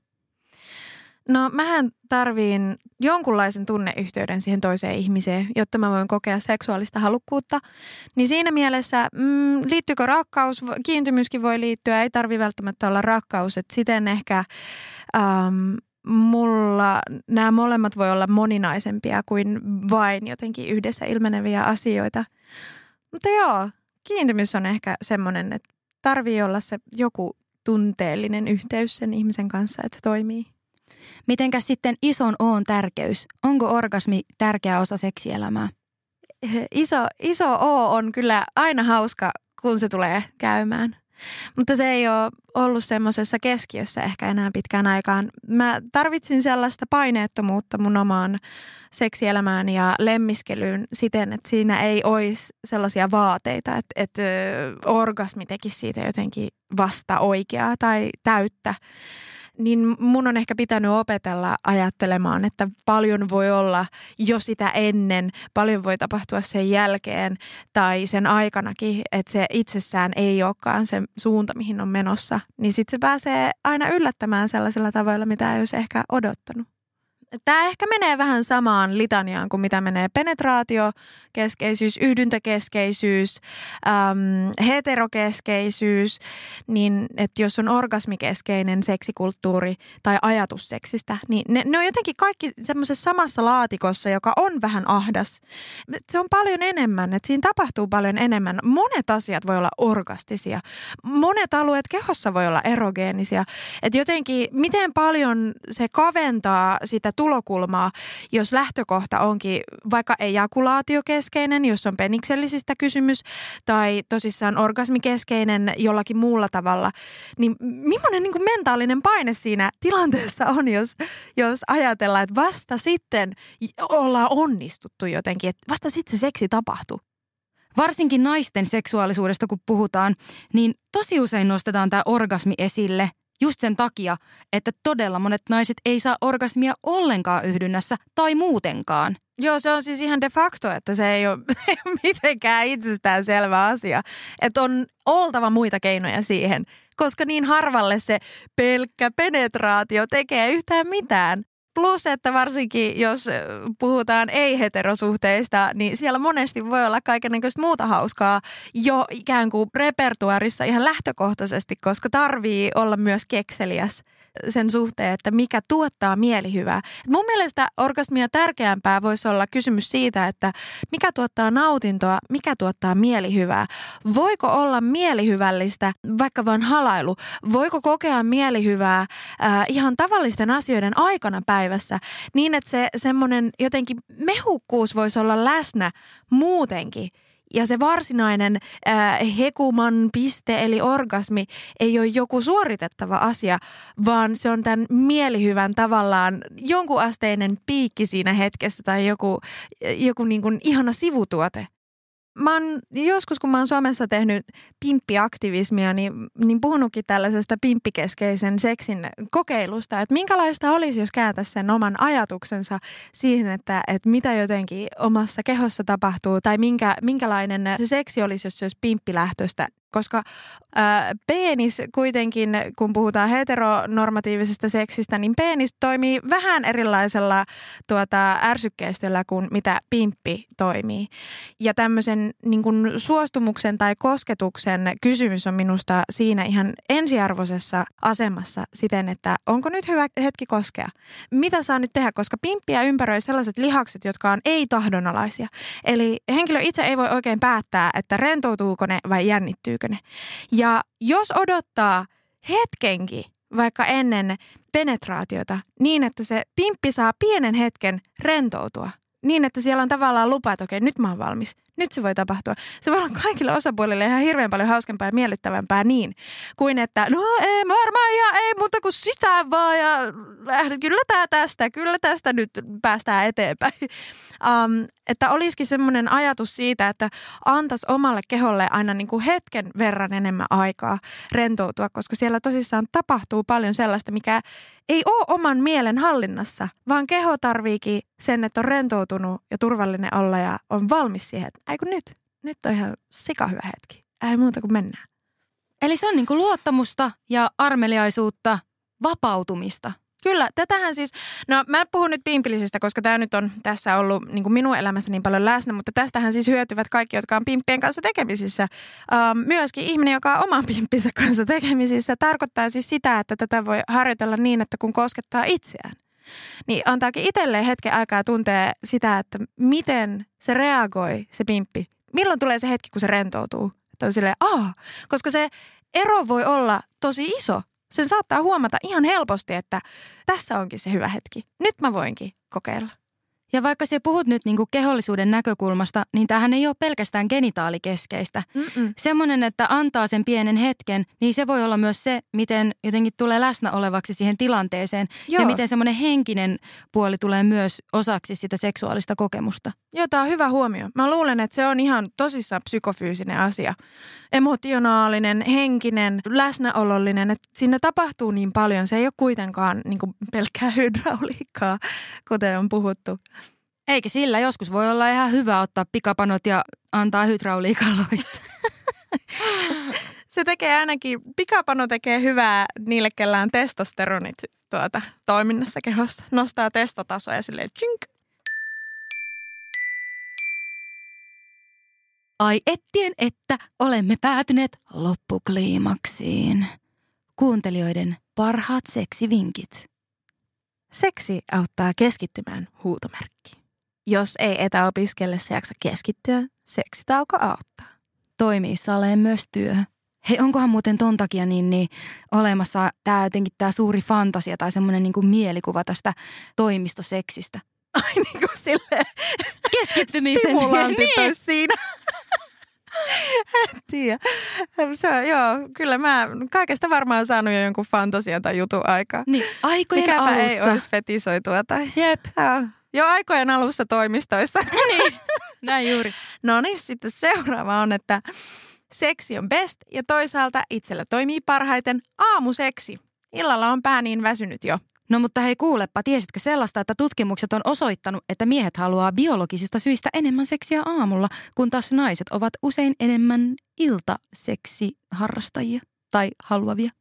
No mähän tarviin jonkunlaisen tunneyhteyden siihen toiseen ihmiseen, jotta mä voin kokea seksuaalista halukkuutta. Niin siinä mielessä, mm, liittyykö rakkaus, kiintymyskin voi liittyä, ei tarvi välttämättä olla rakkaus. Että siten ehkä ähm, mulla nämä molemmat voi olla moninaisempia kuin vain jotenkin yhdessä ilmeneviä asioita. Mutta joo, kiintymys on ehkä semmoinen, että tarvii olla se joku tunteellinen yhteys sen ihmisen kanssa, että se toimii.
Mitenkäs sitten ison oon tärkeys? Onko orgasmi tärkeä osa seksielämää?
Iso, iso O on kyllä aina hauska, kun se tulee käymään. Mutta se ei ole ollut semmoisessa keskiössä ehkä enää pitkään aikaan. Mä tarvitsin sellaista paineettomuutta mun omaan seksielämään ja lemmiskelyyn siten, että siinä ei olisi sellaisia vaateita, että, että orgasmi tekisi siitä jotenkin vasta oikeaa tai täyttä niin mun on ehkä pitänyt opetella ajattelemaan, että paljon voi olla jo sitä ennen, paljon voi tapahtua sen jälkeen tai sen aikanakin, että se itsessään ei olekaan se suunta, mihin on menossa. Niin sitten se pääsee aina yllättämään sellaisilla tavoilla, mitä ei olisi ehkä odottanut. Tämä ehkä menee vähän samaan litaniaan kuin mitä menee penetraatiokeskeisyys, yhdyntäkeskeisyys, äm, heterokeskeisyys, niin että jos on orgasmikeskeinen seksikulttuuri tai ajatus seksistä, niin ne, ne on jotenkin kaikki semmoisessa samassa laatikossa, joka on vähän ahdas. Se on paljon enemmän, että siinä tapahtuu paljon enemmän. Monet asiat voi olla orgastisia. Monet alueet kehossa voi olla erogeenisia. Että jotenkin, miten paljon se kaventaa sitä tulokulmaa, jos lähtökohta onkin vaikka ejakulaatiokeskeinen, jos on peniksellisistä kysymys, tai tosissaan orgasmikeskeinen jollakin muulla tavalla, niin millainen niin kuin mentaalinen paine siinä tilanteessa on, jos, jos ajatellaan, että vasta sitten ollaan onnistuttu jotenkin, että vasta sitten se seksi tapahtuu.
Varsinkin naisten seksuaalisuudesta kun puhutaan, niin tosi usein nostetaan tämä orgasmi esille – Just sen takia, että todella monet naiset ei saa orgasmia ollenkaan yhdynnässä tai muutenkaan.
Joo, se on siis ihan de facto, että se ei ole, mitenkään itsestään selvä asia. Että on oltava muita keinoja siihen, koska niin harvalle se pelkkä penetraatio tekee yhtään mitään. Plus, että varsinkin jos puhutaan ei-heterosuhteista, niin siellä monesti voi olla kaikenlaista muuta hauskaa jo ikään kuin repertuarissa ihan lähtökohtaisesti, koska tarvii olla myös kekseliäs sen suhteen, että mikä tuottaa mielihyvää. Mun mielestä orgasmia tärkeämpää voisi olla kysymys siitä, että mikä tuottaa nautintoa, mikä tuottaa mielihyvää. Voiko olla mielihyvällistä vaikka vain halailu? Voiko kokea mielihyvää äh, ihan tavallisten asioiden aikana päivässä niin, että se semmoinen jotenkin mehukkuus voisi olla läsnä muutenkin – ja se varsinainen äh, hekuman piste eli orgasmi ei ole joku suoritettava asia, vaan se on tämän mielihyvän tavallaan jonkun asteinen piikki siinä hetkessä tai joku, joku niin kuin ihana sivutuote mä oon joskus, kun mä oon Suomessa tehnyt pimppiaktivismia, niin, niin puhunutkin tällaisesta pimppikeskeisen seksin kokeilusta, että minkälaista olisi, jos kääntäisi sen oman ajatuksensa siihen, että, että mitä jotenkin omassa kehossa tapahtuu, tai minkä, minkälainen se seksi olisi, jos se olisi pimppilähtöistä, koska ää, penis kuitenkin, kun puhutaan heteronormatiivisesta seksistä, niin penis toimii vähän erilaisella tuota, ärsykkeistöllä kuin mitä pimppi toimii. Ja tämmöisen niin kuin suostumuksen tai kosketuksen kysymys on minusta siinä ihan ensiarvoisessa asemassa siten, että onko nyt hyvä hetki koskea? Mitä saa nyt tehdä, koska pimppiä ympäröi sellaiset lihakset, jotka on ei-tahdonalaisia. Eli henkilö itse ei voi oikein päättää, että rentoutuuko ne vai jännittyy ne. Ja jos odottaa hetkenkin, vaikka ennen penetraatiota, niin että se pimppi saa pienen hetken rentoutua, niin että siellä on tavallaan lupa, että okei, nyt mä oon valmis, nyt se voi tapahtua. Se voi olla kaikille osapuolille ihan hirveän paljon hauskempaa ja miellyttävämpää niin, kuin että no ei varmaan ihan ei muuta kuin sitä vaan ja kyllä tämä tästä, kyllä tästä nyt päästään eteenpäin. Um, että olisikin semmoinen ajatus siitä, että antaisi omalle keholle aina niin kuin hetken verran enemmän aikaa rentoutua, koska siellä tosissaan tapahtuu paljon sellaista, mikä ei ole oman mielen hallinnassa, vaan keho tarviikin sen, että on rentoutunut ja turvallinen olla ja on valmis siihen, että ei kun nyt, nyt on ihan sika hyvä hetki. Ei muuta kuin mennään.
Eli se on niin kuin luottamusta ja armeliaisuutta, vapautumista.
Kyllä, tätähän siis, no mä puhun nyt pimpillisistä, koska tämä nyt on tässä ollut niin kuin minun elämässä niin paljon läsnä, mutta tästähän siis hyötyvät kaikki, jotka on pimppien kanssa tekemisissä. Ähm, myöskin ihminen, joka on oman pimppinsä kanssa tekemisissä, tarkoittaa siis sitä, että tätä voi harjoitella niin, että kun koskettaa itseään. Niin antaakin itselleen hetken aikaa tuntea sitä, että miten se reagoi, se pimppi. Milloin tulee se hetki, kun se rentoutuu? Että on silleen, Aa! koska se ero voi olla tosi iso. Sen saattaa huomata ihan helposti, että tässä onkin se hyvä hetki. Nyt mä voinkin kokeilla.
Ja vaikka se puhut nyt niin kuin kehollisuuden näkökulmasta, niin tämähän ei ole pelkästään genitaalikeskeistä. Mm-mm. Semmoinen, että antaa sen pienen hetken, niin se voi olla myös se, miten jotenkin tulee läsnä olevaksi siihen tilanteeseen. Joo. Ja miten semmoinen henkinen puoli tulee myös osaksi sitä seksuaalista kokemusta.
Joo, tämä on hyvä huomio. Mä luulen, että se on ihan tosissaan psykofyysinen asia. Emotionaalinen, henkinen, läsnäolollinen. Että siinä tapahtuu niin paljon. Se ei ole kuitenkaan niin kuin pelkkää hydrauliikkaa, kuten on puhuttu.
Eikä sillä joskus voi olla ihan hyvä ottaa pikapanot ja antaa hydrauliikan.
Se tekee ainakin, pikapano tekee hyvää niille, kellä on testosteronit tuota, toiminnassa kehossa. Nostaa testotasoja silleen chink.
Ai ettien, että olemme päätyneet loppukliimaksiin. Kuuntelijoiden parhaat seksivinkit.
Seksi auttaa keskittymään huutomerkki. Jos ei etäopiskellessa jaksa keskittyä, seksitauko auttaa.
Toimii saleen myös työ. Hei, onkohan muuten ton takia niin, niin olemassa tämä jotenkin tämä suuri fantasia tai semmoinen niin mielikuva tästä toimistoseksistä?
Ai niin kuin silleen
Keskittymisen.
stimulantit
niin.
siinä. En tiedä. Se, joo, kyllä mä kaikesta varmaan saanut jo jonkun fantasian tai jutun aikaa.
niin. Aikojen
Mikäpä
alussa.
ei olisi fetisoitua tai
Jep,
joo, jo aikojen alussa toimistoissa.
niin. Näin juuri.
No niin, sitten seuraava on, että seksi on best ja toisaalta itsellä toimii parhaiten aamuseksi. Illalla on pää niin väsynyt jo.
No mutta hei kuulepa, tiesitkö sellaista, että tutkimukset on osoittanut, että miehet haluaa biologisista syistä enemmän seksiä aamulla, kun taas naiset ovat usein enemmän iltaseksiharrastajia tai haluavia.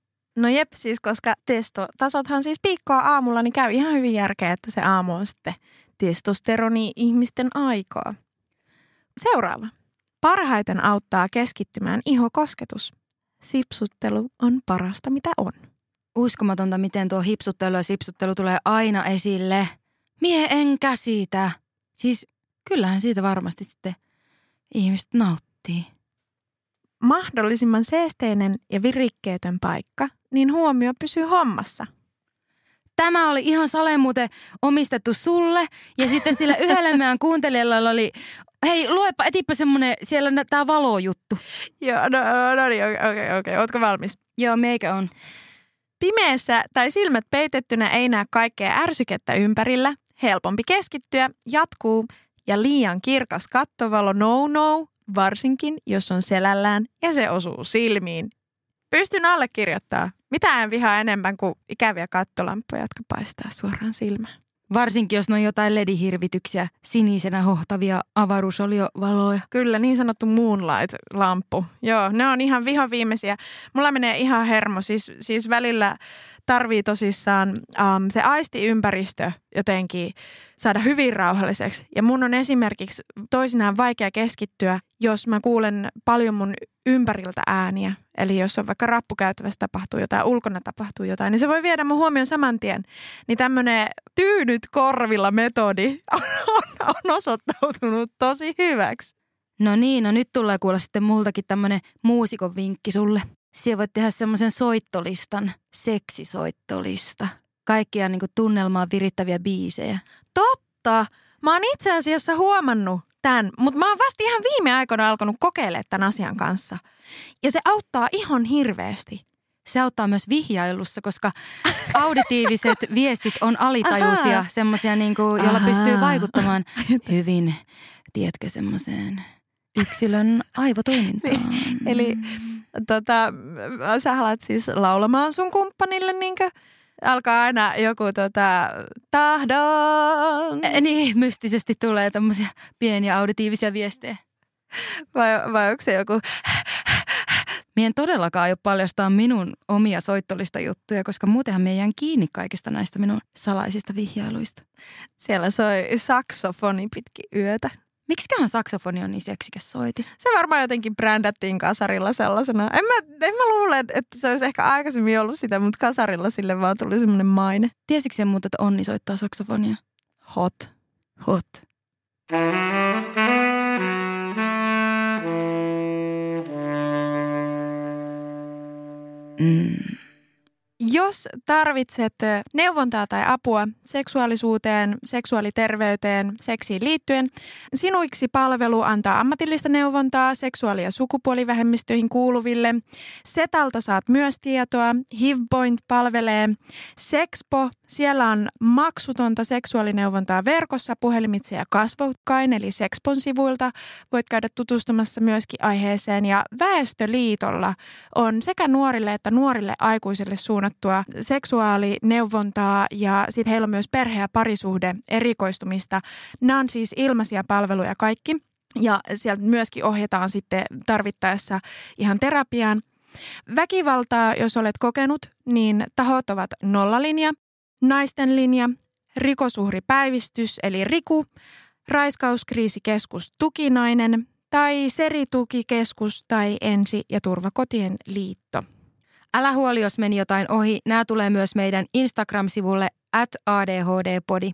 No jep, siis koska testotasothan siis piikkoa aamulla, niin käy ihan hyvin järkeä, että se aamu on sitten testosteroni ihmisten aikaa. Seuraava. Parhaiten auttaa keskittymään ihokosketus. Sipsuttelu on parasta, mitä on.
Uskomatonta, miten tuo hipsuttelu ja sipsuttelu tulee aina esille. Mie en käsitä. Siis kyllähän siitä varmasti sitten ihmiset nauttii.
Mahdollisimman seesteinen ja virikkeetön paikka, niin huomio pysyy hommassa.
Tämä oli ihan saleen muuten omistettu sulle. Ja sitten sillä yhdellä meidän kuuntelijalla oli, hei luepa, etipä semmonen, siellä tämä valojuttu.
Joo, no, no niin, okei, okei, okei. Ootko valmis?
Joo, meikä on.
Pimeässä tai silmät peitettynä ei näe kaikkea ärsykettä ympärillä. Helpompi keskittyä, jatkuu ja liian kirkas kattovalo no no, varsinkin jos on selällään ja se osuu silmiin. Pystyn allekirjoittaa. Mitä en vihaa enemmän kuin ikäviä kattolampuja, jotka paistaa suoraan silmään.
Varsinkin, jos ne on jotain ledihirvityksiä, sinisenä hohtavia avaruusoliovaloja.
Kyllä, niin sanottu moonlight-lamppu. Joo, ne on ihan vihoviimeisiä. Mulla menee ihan hermo. Siis, siis välillä tarvii tosissaan um, se aistiympäristö jotenkin saada hyvin rauhalliseksi. Ja mun on esimerkiksi toisinaan vaikea keskittyä, jos mä kuulen paljon mun ympäriltä ääniä. Eli jos on vaikka rappukäytävässä tapahtuu jotain, ulkona tapahtuu jotain, niin se voi viedä mun huomioon saman tien. Niin tämmöinen tyynyt korvilla metodi on, on, on osoittautunut tosi hyväksi.
No niin, no nyt tulee kuulla sitten multakin tämmönen muusikon vinkki sulle. Siellä voit tehdä semmoisen soittolistan, seksisoittolista. Kaikkia niinku tunnelmaa virittäviä biisejä.
Totta. Mä oon itse asiassa huomannut tämän, mutta mä oon vasta ihan viime aikoina alkanut kokeilemaan tämän asian kanssa. Ja se auttaa ihan hirveästi.
Se auttaa myös vihjailussa, koska auditiiviset viestit on alitajuisia, semmoisia, niinku, joilla
Aha.
pystyy vaikuttamaan hyvin, tiedätkö, semmoiseen yksilön aivotoimintaan.
Eli tota, sä haluat siis laulamaan sun kumppanille niinkö? Alkaa aina joku tota, tahdon.
Ä, Niin, mystisesti tulee tämmöisiä pieniä auditiivisia viestejä.
Vai, vai onko se joku,
Mie en todellakaan aio paljastaa minun omia soittolista juttuja, koska muutenhan me jään kiinni kaikista näistä minun salaisista vihjailuista.
siellä soi saksofoni pitkin yötä.
Miksiköhän saksofoni on niin seksikäs soiti?
Se varmaan jotenkin brändättiin kasarilla sellaisena. En mä, en mä luule, että se olisi ehkä aikaisemmin ollut sitä, mutta kasarilla sille vaan tuli semmoinen maine.
Tiesitkö sen muuten, että Onni soittaa saksofonia?
Hot.
Hot. Mm.
Jos tarvitset neuvontaa tai apua seksuaalisuuteen, seksuaaliterveyteen, seksiin liittyen, Sinuiksi palvelu antaa ammatillista neuvontaa seksuaali- ja sukupuolivähemmistöihin kuuluville. Setalta saat myös tietoa. HivPoint palvelee. Sexpo, siellä on maksutonta seksuaalineuvontaa verkossa puhelimitse ja kasvokkain, eli Sexpon sivuilta. Voit käydä tutustumassa myöskin aiheeseen. Ja Väestöliitolla on sekä nuorille että nuorille aikuisille suunnattua seksuaalineuvontaa ja sitten heillä on myös perhe- ja parisuhde erikoistumista. Nämä on siis ilmaisia palveluja kaikki ja sieltä myöskin ohjataan sitten tarvittaessa ihan terapiaan. Väkivaltaa, jos olet kokenut, niin tahot ovat Nollalinja, Naisten linja, Rikosuhripäivystys eli Riku, Raiskauskriisikeskus Tukinainen tai Seritukikeskus tai Ensi- ja Turvakotien liitto.
Älä huoli, jos meni jotain ohi. Nämä tulee myös meidän Instagram-sivulle at ADHD-podi.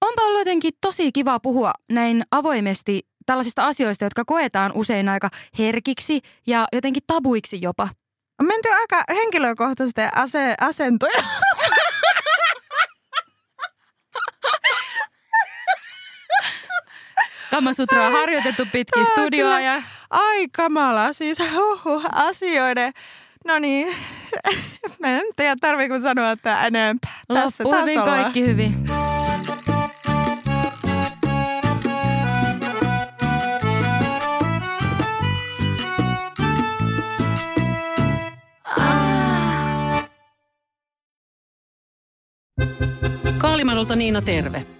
Onpa ollut jotenkin tosi kiva puhua näin avoimesti tällaisista asioista, jotka koetaan usein aika herkiksi ja jotenkin tabuiksi jopa.
On menty aika henkilökohtaisten ase- asentoja.
Kamasutra on harjoitettu pitkin studioa ja
Ai kamala, siis huhu, asioiden. No niin, mä en tiedä tarviiko sanoa tämä enempää. Tässä
loppu hyvin, kaikki hyvin.
Kaalimadolta Niina terve.